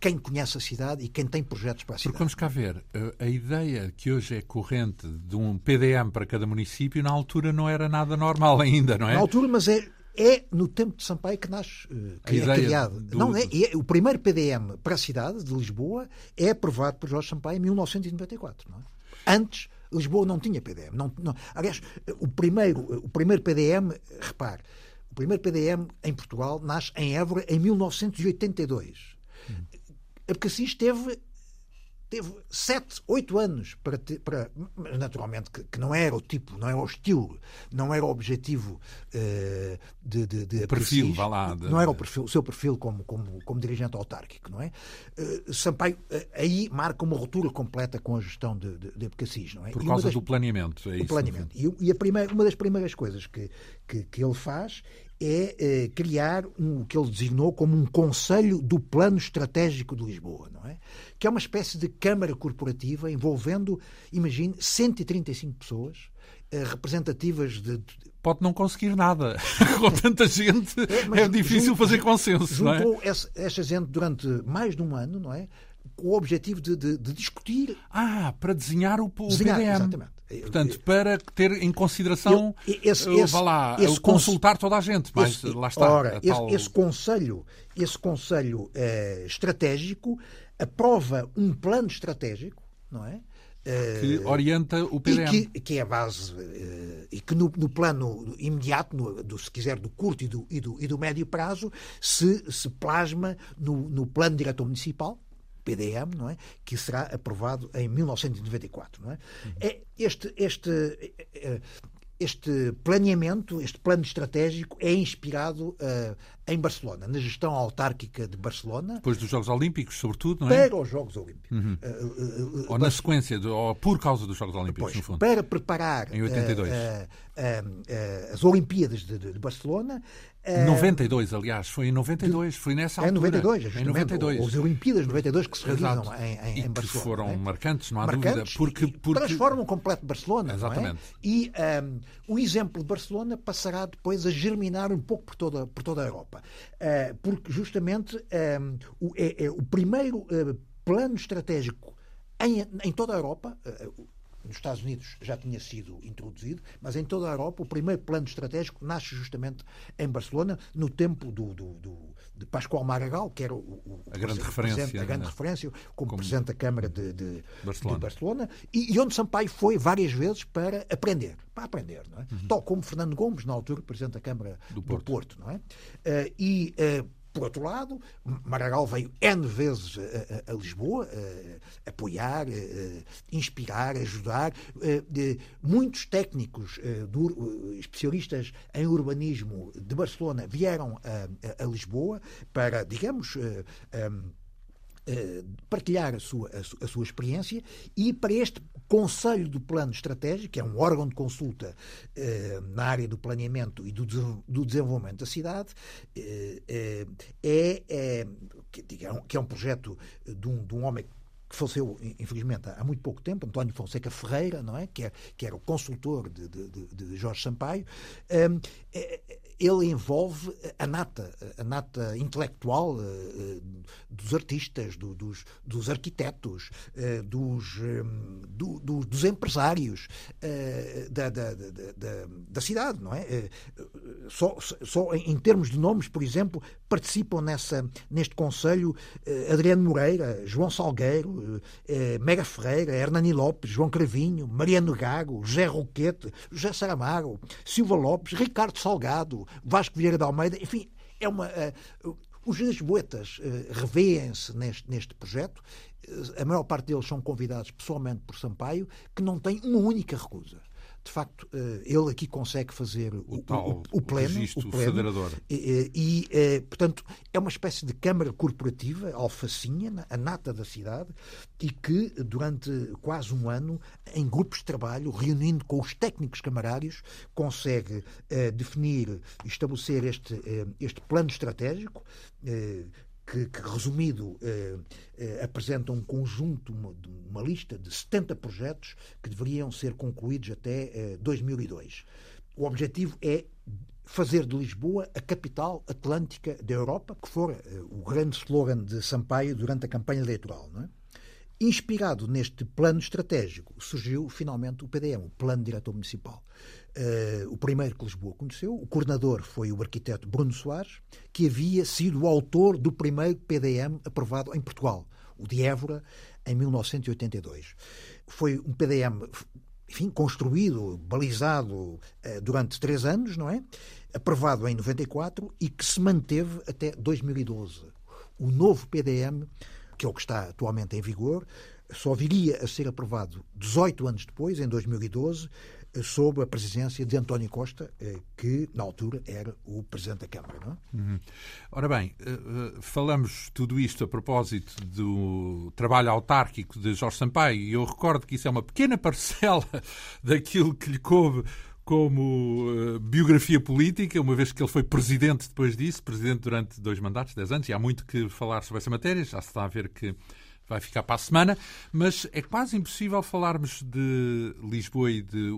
quem conhece a cidade e quem tem projetos para a cidade. Porque vamos cá ver, a ideia que hoje é corrente de um PDM para cada município, na altura não era nada normal ainda, não é? Na altura, mas é, é no tempo de Sampaio que nasce, que a é criado. Do... Não, é, é, o primeiro PDM para a cidade de Lisboa é aprovado por Jorge Sampaio em 1994. Não é? Antes Lisboa não tinha PDM. Não, não. Aliás, o primeiro, o primeiro PDM, repare, o primeiro PDM em Portugal nasce em Évora em 1982. Hum. A Cassis teve teve sete, oito anos para, para naturalmente que, que, não era o tipo, não era o estilo, não era o objetivo uh, de, de, de perfil, vá lá, de... não era o, perfil, o seu perfil como, como, como dirigente autárquico, não é? Uh, Sampaio uh, aí marca uma ruptura completa com a gestão de, de, de Abcacis, não é? Por causa das, do planeamento, é isso? planeamento. E, e, a primeira, uma das primeiras coisas que, que, que ele faz é criar um, o que ele designou como um Conselho do Plano Estratégico de Lisboa, não é? Que é uma espécie de câmara corporativa envolvendo, imagine, 135 pessoas uh, representativas de, pode não conseguir nada. Com tanta gente é, é difícil junto, fazer consenso. Juntou é? essa gente durante mais de um ano, não é? Com o objetivo de, de, de discutir. Ah, para desenhar o, o desenhar, PDM. Exatamente. Portanto, para ter em consideração, eu, esse, esse, vá lá, esse consultar toda a gente, mas esse, lá está. Ora, tal... esse, conselho, esse conselho eh, estratégico aprova um plano estratégico, não é? que uh, orienta o PDM. Que, que é a base, e que no, no plano imediato, no, do, se quiser, do curto e do, e do, e do médio prazo, se, se plasma no, no plano diretor municipal, PDM, não é? que será aprovado em 1994. Não é? Uhum. é este, este, eh, este planeamento, este plano estratégico é inspirado uh, em Barcelona, na gestão autárquica de Barcelona. Depois dos Jogos Olímpicos, sobretudo, não é? Para os Jogos Olímpicos. Uhum. Uh, uh, ou na sequência, de, ou por causa dos Jogos Olímpicos, depois, no fundo. Para preparar em 82. as Olimpíadas de, de Barcelona, 92, aliás, foi em 92, foi nessa altura. É 92, em 92. As Olimpíadas de 92 que se realizam Exato. em, em, e em Barcelona. que foram é? marcantes, não há marcantes dúvida. Porque, porque... Transformam o completo Barcelona. Exatamente. É? E um, o exemplo de Barcelona passará depois a germinar um pouco por toda, por toda a Europa. Uh, porque justamente um, o, é, é, o primeiro uh, plano estratégico em, em toda a Europa. Nos Estados Unidos já tinha sido introduzido, mas em toda a Europa o primeiro plano estratégico nasce justamente em Barcelona, no tempo do, do, do de Pascoal Maragall, que era o, o a grande referência, a grande né? referência como, como, presidente da Câmara de, de Barcelona, de Barcelona e, e, onde Sampaio foi várias vezes para aprender, para aprender, não é? Uhum. Tal como Fernando Gomes, na altura, presidente da Câmara do Porto, do Porto não é? Uh, e uh, por outro lado, Maragall veio N vezes a, a, a Lisboa a, apoiar, inspirar, ajudar. muitos técnicos, do, especialistas em urbanismo de Barcelona vieram a, Lisboa para, digamos, partilhar a sua, a, sua experiência e para este Conselho do Plano Estratégico, que é um órgão de consulta uh, na área do planeamento e do, do desenvolvimento da cidade, uh, é, é, que, que, é um projeto de um, de um homem que faleceu, infelizmente, há muito pouco tempo, António Fonseca Ferreira, não é? que, é, que era o consultor de, de, de Jorge Sampaio, é, ele envolve a nata, a nata intelectual uh, dos artistas, do, dos, dos, arquitetos, uh, dos, um, do, do, dos empresários da, da, da, da, cidade, não é? Só, só em termos de nomes, por exemplo, participam nessa, neste Conselho Adriano Moreira, João Salgueiro, Mega Ferreira, Hernani Lopes, João Cravinho, Mariano Gago, José Roquete, José Saramago, Silva Lopes, Ricardo Salgado, Vasco Vieira de Almeida, enfim, é uma. Uh, os lisboetas uh, revêem-se neste, neste projeto. Uh, a maior parte deles são convidados pessoalmente por Sampaio, que não tem uma única recusa de facto, eh, ele aqui consegue fazer o, o, tal, o, o pleno. O, o pleno federador. E, e, eh, portanto, é uma espécie de câmara corporativa, alfacinha, a nata da cidade, e que, durante quase um ano, em grupos de trabalho, reunindo com os técnicos camarários, consegue eh, definir e estabelecer este, este plano estratégico que, que resumido, eh, eh, apresenta um conjunto, uma, uma, lista de 70 projetos que deveriam ser concluídos até eh, 2002. O objetivo é fazer de Lisboa a capital atlântica da Europa, que fora eh, o grande slogan de Sampaio durante a campanha eleitoral. Não é? Inspirado neste plano estratégico, surgiu finalmente o PDM, o Plano Diretor Municipal. Uh, o primeiro que Lisboa conheceu. O coordenador foi o arquiteto Bruno Soares, que havia sido o autor do primeiro PDM aprovado em Portugal, o de Évora, em 1982. Foi um PDM, enfim, construído, balizado uh, durante três anos, não é? Aprovado em 94 e que se manteve até 2012. O novo PDM, que é o que está atualmente em vigor, só viria a ser aprovado 18 anos depois, em 2012, sob a presidência de António Costa, eh, que na altura era o Presidente da Câmara. É? uhum. Ora bem, eh, eh, falamos tudo isto a propósito do trabalho autárquico de Jorge Sampaio e eu recordo que isso é uma pequena parcela daquilo que lhe coube como biografia política, uma vez que ele foi presidente depois disso, presidente durante dois mandatos, dez anos, e há muito que falar sobre essa matéria, já se está a ver que vai ficar para a semana, mas é quase impossível falarmos de Lisboa e de,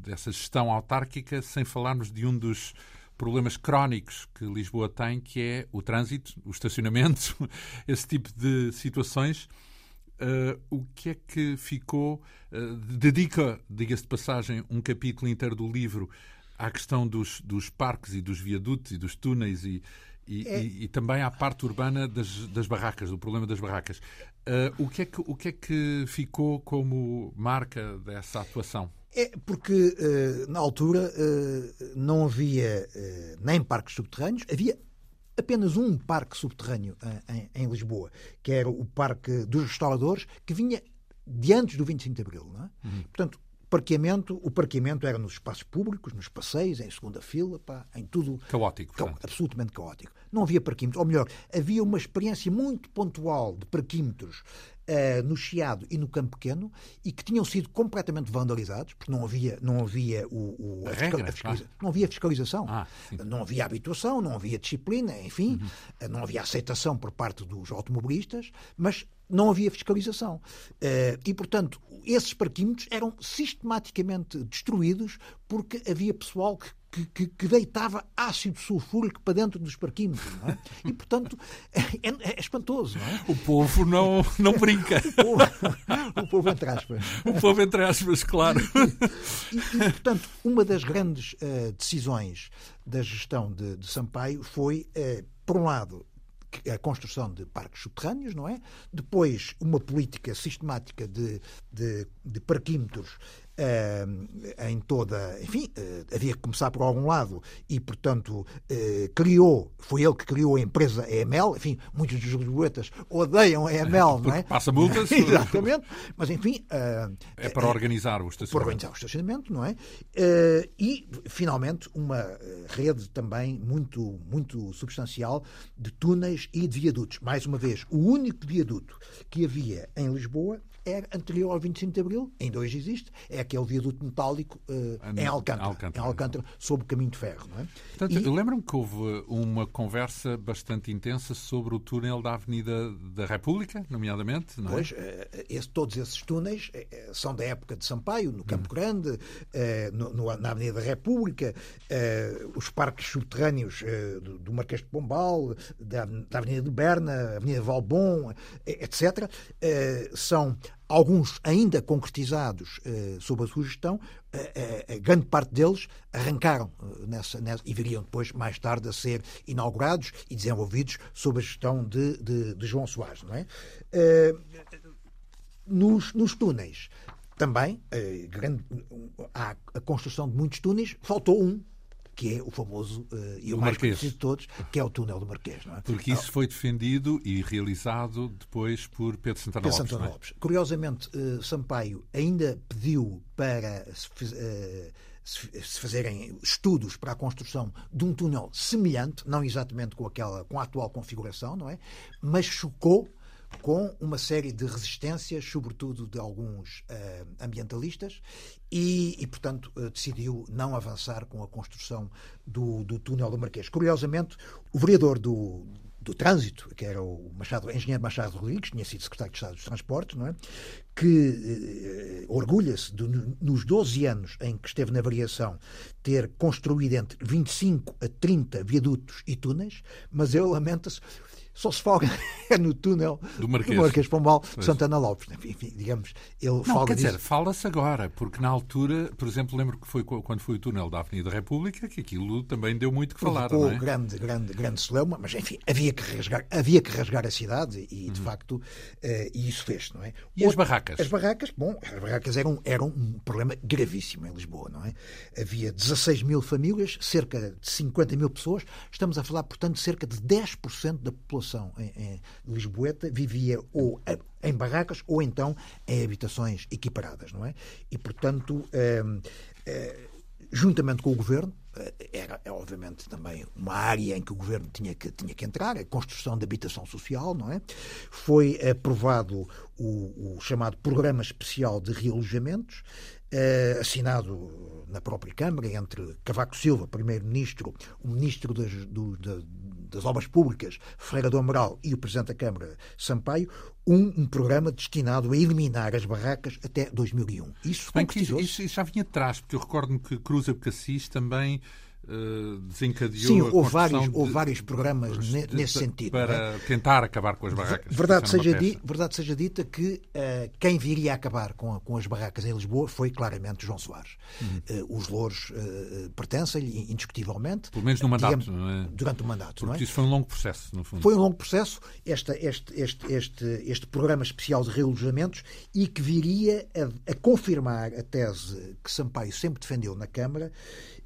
dessa gestão autárquica sem falarmos de um dos problemas crónicos que Lisboa tem, que é o trânsito, o estacionamento, esse tipo de situações. Uh, o que é que ficou? Uh, dedica, diga-se de passagem, um capítulo inteiro do livro à questão dos, dos parques e dos viadutos e dos túneis e, e, é... e, e também à parte urbana das, das, barracas, do problema das barracas. Uh, o, que é que, o que é que ficou como marca dessa atuação? É porque na altura não havia nem parques subterrâneos, havia apenas um parque subterrâneo em, em, Lisboa, que era o Parque dos Restauradores, que vinha de antes do 25 de Abril. Não é? Uhum. Portanto, parqueamento, o parqueamento era nos espaços públicos, nos passeios, em segunda fila, pá, em tudo. Caótico. Ca absolutamente caótico. Não havia parquímetros. Ou melhor, havia uma experiência muito pontual de parquímetros uh, no Chiado e no Campo Pequeno e que tinham sido completamente vandalizados, porque não havia, não havia o, o a, regra, a fiscalização. Não havia fiscalização. Ah, não havia habituação, não havia disciplina, enfim, uhum. Eh, não havia aceitação por parte dos automobilistas, mas não havia fiscalização. Uh, e, portanto, esses parquímetros eram sistematicamente destruídos porque havia pessoal que que, que, que, deitava ácido sulfúrico para dentro dos parquímetros. É? E, portanto, é, é, é, espantoso. Não é? O povo não, não brinca. o, povo, o povo, entre aspas. O povo, entre aspas, claro. E, e portanto, uma das grandes uh, decisões da gestão de, de Sampaio foi, uh, por um lado, a construção de parques subterrâneos, não é? Depois, uma política sistemática de, de, de parquímetros em toda. Enfim, uh, havia que começar por algum lado e, portanto, uh, criou, foi ele que criou a empresa EML. Enfim, muitos dos lisboetas odeiam a EML, não é? Passa multas. Exatamente. Mas, enfim. é para organizar o estacionamento. Para organizar o estacionamento, não é? e, finalmente, uma rede também muito, muito substancial de túneis e de viadutos. Mais uma vez, o único viaduto que havia em Lisboa é anterior ao 25 de Abril, ainda hoje existe, é aquele viaduto metálico uh, em Alcântara, Alcântara, em Alcântara, sob o caminho de ferro. Não é? Portanto, e... lembro-me que houve uma conversa bastante intensa sobre o túnel da Avenida da República, nomeadamente. Não é? Pois, uh, esse, todos esses túneis uh, são da época de Sampaio, no Campo hum. Grande, no, no, na Avenida da República, os parques subterrâneos do, do, Marquês de Pombal, da, da Avenida de Berna, Avenida Valbon, etc., são alguns ainda concretizados eh, sob a sua gestão, eh, eh, grande parte deles arrancaram nessa, nessa, e viriam depois, mais tarde, a ser inaugurados e desenvolvidos sob a gestão de, de, de João Soares. Não é? nos, nos túneis, também, grande, há a construção de muitos túneis, faltou um, que é o famoso uh, e o, mais Marquês. conhecido de todos, que é o túnel do Marquês. É? Porque isso foi defendido e realizado depois por Pedro Santana Pedro Lopes. Santana Lopes. Curiosamente, uh, Sampaio ainda pediu para uh, se fazerem estudos para a construção de um túnel semelhante, não exatamente com aquela com a atual configuração, não é? Mas chocou com uma série de resistências, sobretudo de alguns uh, ambientalistas, e, e portanto, uh, decidiu não avançar com a construção do, do túnel do Marquês. Curiosamente, o vereador do, do Trânsito, que era o Machado, engenheiro Machado Rodrigues, tinha sido secretário de Estado dos Transportes, não é? que uh, orgulha-se nos 12 anos em que esteve na variação ter construído entre 25 a 30 viadutos e túneis, mas ele lamenta-se só se folga no túnel do Marquês, do Marquês Pombal de Santana Lopes. Enfim, digamos, ele não, folga quer dizer, fala-se agora, porque na altura, por exemplo, lembro que foi quando foi o túnel da Avenida República, que aquilo também deu muito que falar. Não é? grande, grande, grande celeuma, mas enfim, havia que rasgar, havia que rasgar a cidade e, de uhum. facto, uh, e isso fez, não é? E as barracas? As barracas, bom, as barracas eram, eram um problema gravíssimo em Lisboa, não é? Havia 16 mil famílias, cerca de 50 mil pessoas, estamos a falar, portanto, de cerca de 10% da população em, em Lisboeta vivia ou em barracas ou então em habitações equiparadas, não é? E, portanto, eh, eh, juntamente com o governo, eh, era é, obviamente também uma área em que o governo tinha que, tinha que entrar, a construção de habitação social, não é? Foi aprovado o, o chamado Programa Especial de Realojamentos, assinado na própria Câmara entre Cavaco Silva, primeiro-ministro, o ministro das, do, das Obras Públicas, Ferreira do Amaral, e o presidente da Câmara, Sampaio, um, um, programa destinado a eliminar as barracas até 2001. Isso, Bem, isso, isso, já vinha atrás, porque eu recordo-me que Cruz Abcacis também desencadeou Sim, houve vários, de, houve vários programas de, de, nesse sentido. Para é? tentar acabar com as barracas. Verdade seja, di, verdade seja dita que uh, quem viria a acabar com, a, com as barracas em Lisboa foi claramente João Soares. Uhum. Uh, os louros pertencem-lhe, indiscutivelmente. Pelo menos no mandato, digamos, não é? Durante o mandato, Porque não é? isso foi um longo processo, no fundo. Foi um longo processo, esta, este, este, este, este programa especial de realojamentos e que viria a, a confirmar a tese que Sampaio sempre defendeu na Câmara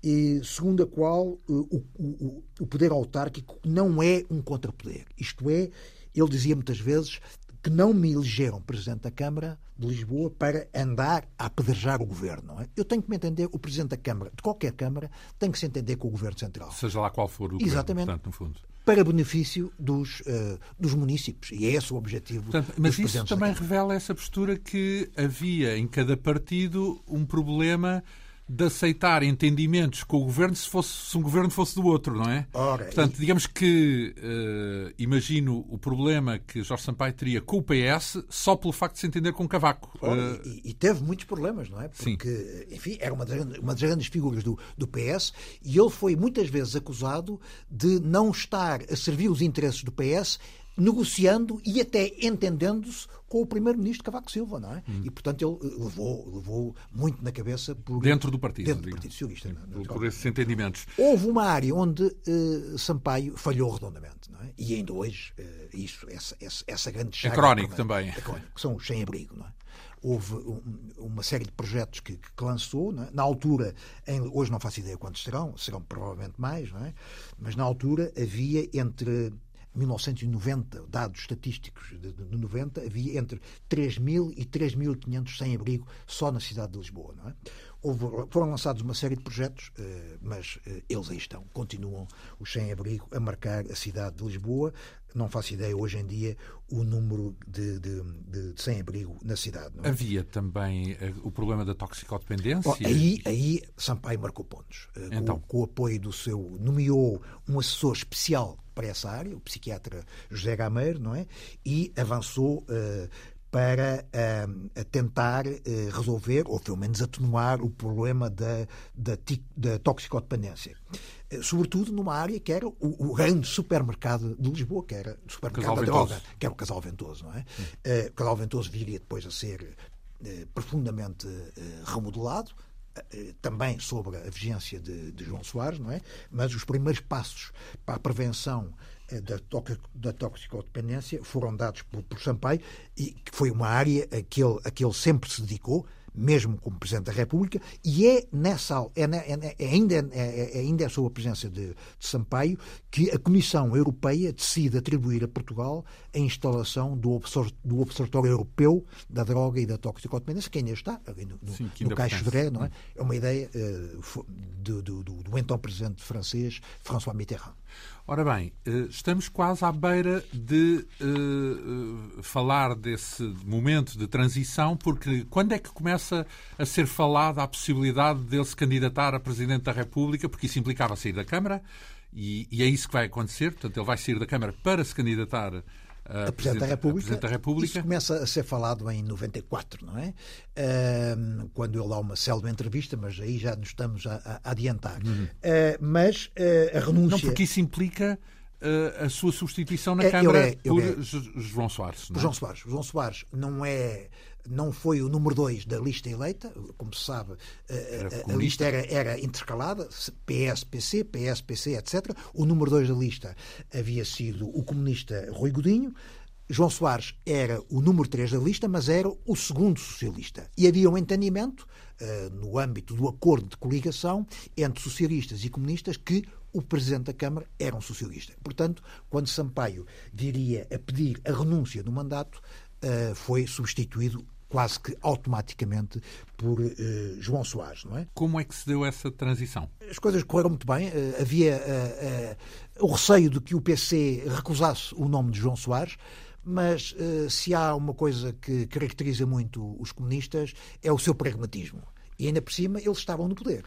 e, segundo a qual eh, o, o, o poder autárquico não é um contrapoder. Isto é, ele dizia muitas vezes que não me elegeram Presidente da Câmara de Lisboa para andar a apedrejar o Governo. É? Eu tenho que me entender, o Presidente da Câmara, de qualquer Câmara, tem que se entender com o Governo Central. Seja lá qual for o Exatamente. Governo, portanto, no fundo. Para benefício dos, uh, dos municípios. E é esse o objetivo portanto, Mas isso também revela essa postura que havia em cada partido um problema de aceitar entendimentos com o governo se, fosse, se um governo fosse do outro, não é? Ora, Portanto, e... digamos que uh, imagino o problema que Jorge Sampaio teria com o PS só pelo facto de se entender com Cavaco. Ora, uh... e, e, teve muitos problemas, não é? Porque, Sim. enfim, era uma das, uma das grandes figuras do, do PS e ele foi muitas vezes acusado de não estar a servir os interesses do PS negociando e até entendendo-se com o primeiro-ministro Cavaco Silva, não é? Hum. E, portanto, ele levou, levou muito na cabeça por... Dentro do partido. Dentro do Partido Socialista. Por, por esses entendimentos. Houve uma área onde uh, Sampaio falhou redondamente, não é? E ainda hoje, uh, isso, essa, essa, essa grande chaga... É crónico também. É crónico, que são os sem-abrigo, não é? houve um, uma série de projetos que, que lançou. É? Na altura, em, hoje não faço ideia quantos serão, serão provavelmente mais, é? mas na altura havia entre 1990, dados estatísticos de, de 90, havia entre 3.000 e 3.500 sem-abrigo só na cidade de Lisboa. Não é? Houve, foram lançados uma série de projetos, eh, mas eh, eles aí estão. Continuam os sem-abrigo a marcar a cidade de Lisboa. Não faço ideia hoje em dia o número de, de, de, sem-abrigo na cidade. É? Havia também eh, o problema da toxicodependência. Bom, aí, aí Sampaio marcou pontos. Então. Com, com o apoio do seu. nomeou um assessor especial para essa área, o psiquiatra José Gameiro, não é? E avançou uh, para uh, tentar uh, resolver, ou pelo menos atenuar, o problema da, da, da toxicodependência. Uh, sobretudo numa área que era o, o, grande supermercado de Lisboa, que era o supermercado da droga, que era o Casal Ventoso. Não é? o Casal Ventoso viria depois a ser profundamente remodelado, também sobre a vigência de, de, João Soares, não é? Mas os primeiros passos para a prevenção eh, da, da toxicodependência foram dados por, por Sampaio e que foi uma área a que ele, a que ele sempre se dedicou mesmo como Presidente da República, e é nessa é, é, é ainda, é, é, ainda é sob a presença de, de, Sampaio que a Comissão Europeia decide atribuir a Portugal a instalação do, do Observatório Europeu da Droga e da Toxicodependência, que ainda está no, Sim, no, no Caixo de não é? É uma ideia uh, do, do, do, do então Presidente francês François Mitterrand. Ora bem, eh, estamos quase à beira de uh, falar desse momento de transição, porque quando é que começa a ser falada a possibilidade dele se candidatar a Presidente da República, porque isso implicava sair da Câmara, e, e é isso que vai acontecer, portanto, ele vai sair da Câmara para se candidatar a, Presidente da República. Presidente da República. Isso começa a ser falado em 94, não é? Uh, quando ele dá uma célebre entrevista, mas aí já nos estamos a, a adiantar. Uhum. Uh, mas uh, a renúncia. Não, porque isso implica a sua substituição na é, Câmara é, por é, João Soares. Não é? João Soares. João Soares não é não foi o número 2 da lista eleita, como se sabe, a, a, lista era, era intercalada, PS, PC, PS, PC, etc. O número 2 da lista havia sido o comunista Rui Godinho. João Soares era o número 3 da lista, mas era o segundo socialista. E havia um entendimento, uh, no âmbito do acordo de coligação, entre socialistas e comunistas, que o Presidente da Câmara era um socialista. Portanto, quando Sampaio viria a pedir a renúncia do mandato, uh, foi substituído quase que automaticamente por uh, João Soares, não é? Como é que se deu essa transição? As coisas correram muito bem. Uh, havia uh, o receio de que o PC recusasse o nome de João Soares, mas se há uma coisa que caracteriza muito os comunistas é o seu pragmatismo E ainda por cima eles estavam no poder.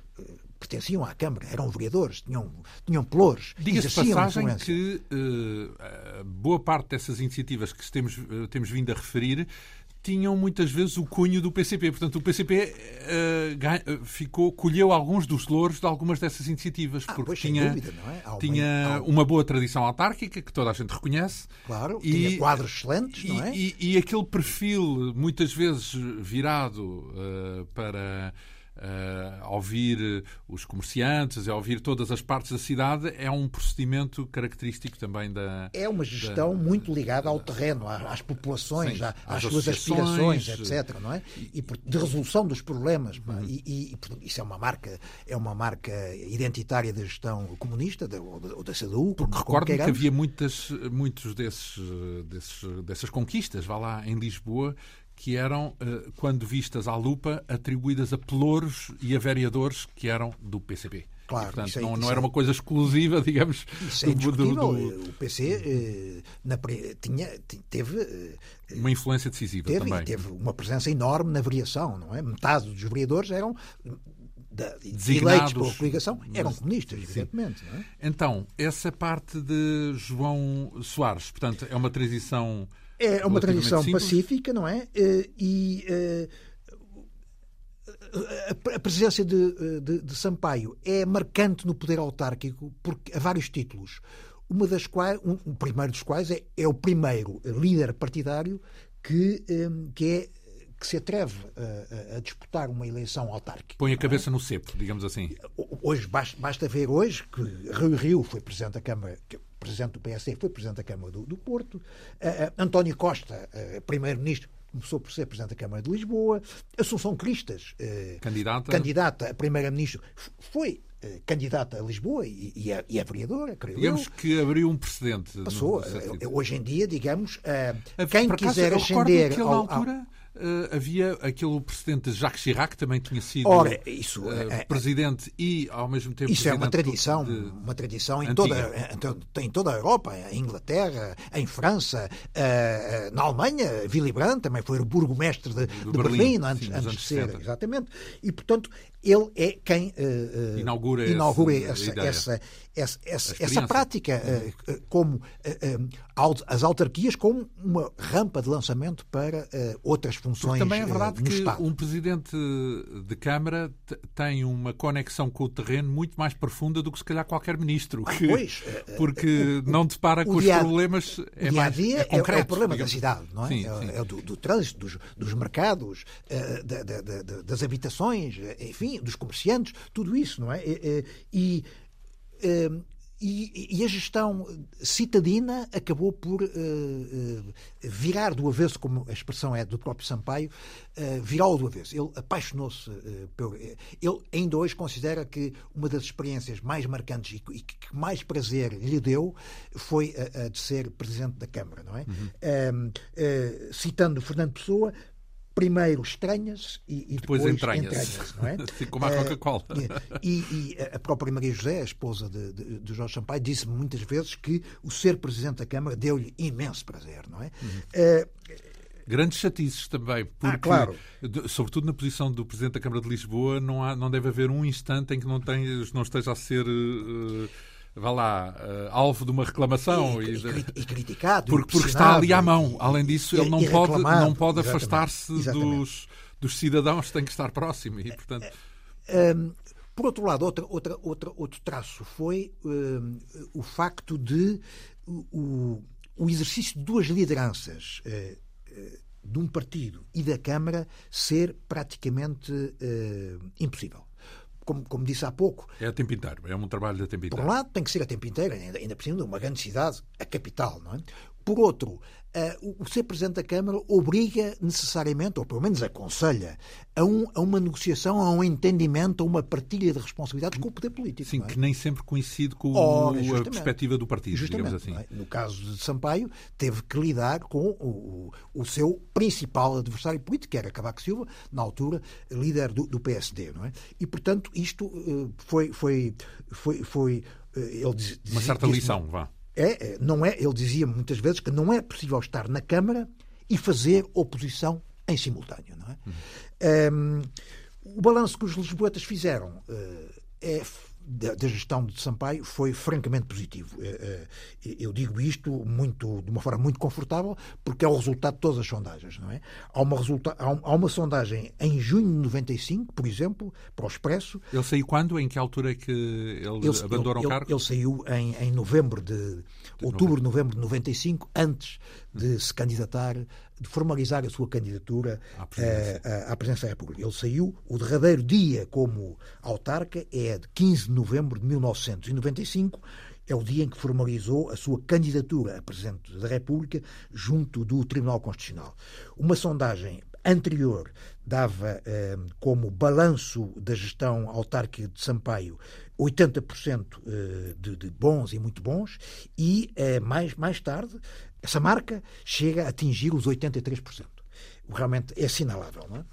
Pertenciam à Câmara, eram vereadores, tinham, tinham pelouros. Diga-se passagem que uh, boa parte dessas iniciativas que temos, uh, temos vindo a referir tinham muitas vezes o cunho do PCP. Portanto, o PCP uh, ficou, colheu alguns dos louros de algumas dessas iniciativas, ah, porque pois, tinha, dúvida, é? tinha uma boa tradição autárquica, que toda a gente reconhece. Claro, e, tinha quadros excelentes, e, não é? E, e, aquele perfil, muitas vezes virado uh, para uh, ouvir os comerciantes, a ouvir todas as partes da cidade, é um procedimento característico também da. É uma gestão da, muito ligada ao terreno, às populações, sim, às, às suas aspirações, etc. Não é? E de resolução dos problemas. Uhum. E, e, isso é uma marca, é uma marca identitária da gestão comunista ou da, ou da CDU. Porque recordo-me que havia muitas, muitos desses, desses, dessas conquistas, vá lá, em Lisboa, que eram, eh, quando vistas à lupa, atribuídas a pelouros e a vereadores que eram do PCP. Claro, e, portanto, é, não, não era é, uma coisa exclusiva, digamos. É do, do, do, O PC eh, na, tinha, teve. Eh, uma influência decisiva teve, também. Teve uma presença enorme na variação, não é? Metade dos vereadores eram. Da, eleitos pela coligação eram comunistas, evidentemente. É? Então, essa parte de João Soares, portanto, é uma transição é uma tradição simples. pacífica, não é? Eh, e eh, a presença de, de, de, Sampaio é marcante no poder autárquico porque a vários títulos. Uma das quais, um, o primeiro dos quais é, é o primeiro líder partidário que, eh, que é que se atreve a, a, disputar uma eleição autárquica. Põe a cabeça é? no cepo, digamos assim. Hoje, basta, basta ver hoje que Rui Rio foi Presidente da Câmara, presidente do PSD, foi presidente da Câmara do, do Porto. Uh, uh, António Costa, uh, primeiro-ministro, começou por ser presidente da Câmara de Lisboa. Assunção Cristas, candidata. candidata a primeira-ministro, foi candidata a Lisboa e, e, é, e é vereadora, creio Digamos eu. que abriu um precedente. Passou. Hoje em dia, digamos, quem quiser ascender ao, altura... Ao uh, havia aquele precedente de Jacques Chirac, que também tinha sido Ora, isso, uh, é, presidente e, ao mesmo tempo, Isso é uma tradição, de, uma tradição em toda, em toda a Europa, em Inglaterra, em França, uh, na Alemanha, Willy Brandt também foi o burgomestre de, de Berlim, Berlim, antes, sim, antes de ser, 60. exatamente. E, portanto, ele é quem uh, inaugura, inaugura essa, essa, essa, essa, essa, prática uh, como as autarquias como uma rampa de lançamento para outras funções. Porque também é verdade que Estado. um presidente de Câmara tem uma conexão com o terreno muito mais profunda do que se calhar qualquer ministro. Que, pois, porque não depara com os dia, problemas. É o dia a dia é, concreto, é, o problema digamos. da cidade, não é? Sim, sim. É, do, do, trânsito, dos, dos mercados, da, da, da, das habitações, enfim, dos comerciantes, tudo isso, não é? E, e, e, e a gestão citadina acabou por uh, virar do avesso, como a expressão é do próprio Sampaio, uh, virá-lo do avesso. Ele apaixonou-se pelo. Ele ainda hoje considera que uma das experiências mais marcantes e, que mais prazer lhe deu foi a, a de ser presidente da Câmara, não é? Uhum. citando Fernando Pessoa, primeiro estranhas e, e depois, depois entranhas. não é? Como a Coca-Cola. E, e, a própria Maria José, a esposa de, de, de Jorge Sampaio, disse muitas vezes que o ser Presidente da Câmara deu-lhe imenso prazer, não é? Uhum. Uh, Grandes chatices também, ah, porque, ah, claro. sobretudo na posição do Presidente da Câmara de Lisboa, não, há, não deve haver um instante em que não, tem, não esteja a ser. Uh, vá lá, uh, alvo de uma reclamação e, e, e criticado, porque, porque está ali à mão. Além disso, ele não pode, não pode afastar-se dos, dos cidadãos, tem que estar próximo e, portanto. Um, por outro lado, outra, outra, outra, outro traço foi um, o facto de o, o exercício de duas lideranças uh, uh, de um partido e da Câmara ser praticamente uh, impossível como, como disse há pouco. É a tempo inteiro, é um trabalho de tempo inteiro. Por um lado, tem que ser a tempo inteiro, ainda, ainda por cima de uma grande cidade, a capital, não é? Por outro, o ser Presidente da Câmara obriga necessariamente, ou pelo menos aconselha, a, um, a, uma negociação, a um entendimento, a uma partilha de responsabilidades com o poder político. Sim, é? que nem sempre coincide com Ora, a perspectiva do partido, digamos assim. É? No caso de Sampaio, teve que lidar com o, o, seu principal adversário político, que era Cavaco Silva, na altura líder do, do PSD. Não é? E, portanto, isto uh, foi, foi, foi, foi uh, ele diz, uma certa lição, vá é, é, não é, ele dizia muitas vezes que não é possível estar na Câmara e fazer oposição em simultâneo. Não é? Uhum. Um, O balanço que os lisboetas fizeram é da, da, gestão de Sampaio foi francamente positivo. Eh, eh, eu digo isto muito, de uma forma muito confortável, porque é o resultado de todas as sondagens. Não é? há, uma resulta, há, há uma sondagem em junho de 95, por exemplo, para o Expresso. Ele saiu quando? Em que altura é que ele, ele abandonou o cargo? Ele saiu em, em novembro de, de outubro, novembro de 95, antes de se candidatar de formalizar a sua candidatura à presidência. Uh, à presidência da República. Ele saiu, o derradeiro dia como autarca é de 15 de novembro de 1995, é o dia em que formalizou a sua candidatura a Presidente da República junto do Tribunal Constitucional. Uma sondagem anterior dava eh, como balanço da gestão autárquica de Sampaio 80% eh, de, de, bons e muito bons, e eh, mais, mais tarde essa marca chega a atingir os 83%. Realmente é assinalável. Não é?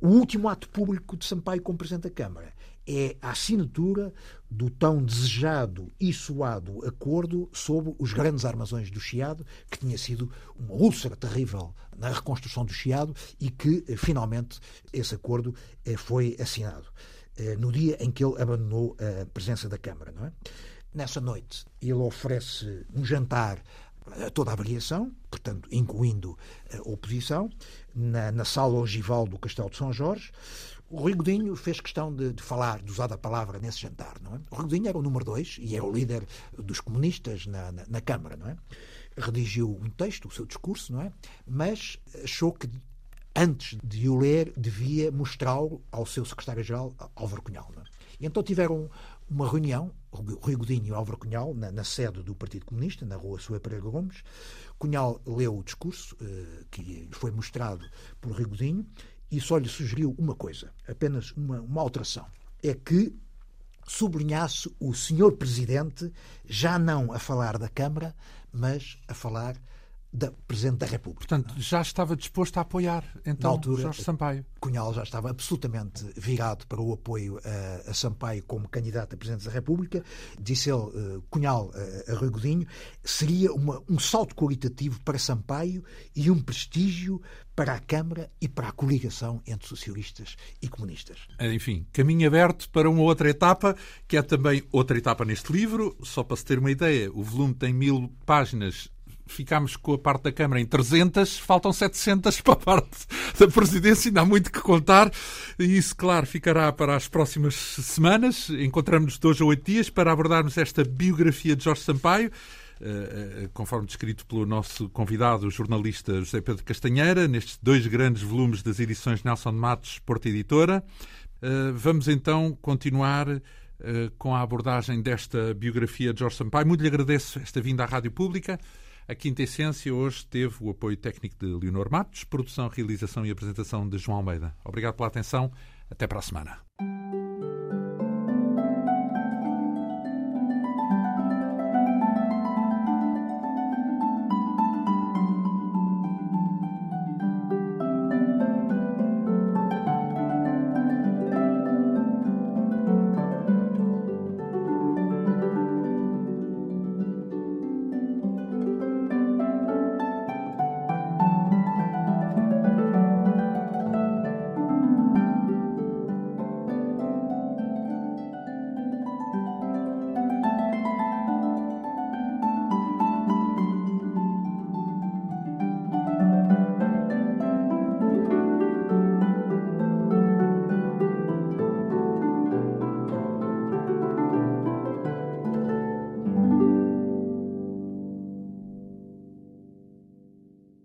O último ato público de Sampaio como Presidente da Câmara é a assinatura do tão desejado e suado acordo sobre os grandes armazões do Chiado, que tinha sido uma úlcera terrível na reconstrução do Chiado e que, eh, finalmente, esse acordo eh, foi assinado eh, no dia em que ele abandonou a presença da Câmara. Não é? Nessa noite, ele oferece um jantar toda a variação, portanto, incluindo a oposição, na, na sala ogival do Castelo de São Jorge. O Rui Godinho fez questão de, de, falar, de usar a palavra nesse jantar, não é? O Rui Godinho era o número dois e é o líder dos comunistas na, na, na Câmara, não é? Redigiu um texto, o seu discurso, não é? Mas achou que antes de o ler, devia mostrá-lo ao seu secretário-geral, Álvaro Cunhal. É? Então tiveram uma reunião, Rui Godinho e Álvaro Cunhal, na, na, sede do Partido Comunista, na rua Sua Pereira Gomes. Cunhal leu o discurso eh, que lhe foi mostrado por Rui Godinho e só lhe sugeriu uma coisa, apenas uma, uma alteração. É que sublinhasse o senhor Presidente já não a falar da Câmara, mas a falar da Presidente da República. Portanto, já estava disposto a apoiar, então, Na altura, Jorge Sampaio. Cunhal já estava absolutamente virado para o apoio a, a Sampaio como candidato a Presidente da República. Disse ele, uh, Cunhal, uh, a Rui Godinho, seria uma, um salto qualitativo para Sampaio e um prestígio para a Câmara e para a coligação entre socialistas e comunistas. Enfim, caminho aberto para uma outra etapa, que é também outra etapa neste livro. Só para se ter uma ideia, o volume tem mil páginas ficámos com a parte da Câmara em 300, faltam 700 para a parte da Presidência, ainda há muito que contar, e isso, claro, ficará para as próximas semanas. Encontramos-nos de hoje a oito dias para abordarmos esta biografia de Jorge Sampaio, eh, eh, conforme descrito pelo nosso convidado, o jornalista José Pedro Castanheira, nestes dois grandes volumes das edições Nelson de Matos, Porta Editora. Eh, vamos então continuar com a abordagem desta biografia de Jorge Sampaio. Muito lhe agradeço esta vinda à Rádio Pública. A Quinta Essência hoje teve o apoio técnico de Leonor Matos, produção, realização e apresentação de João Almeida. Obrigado pela atenção. Até para a semana.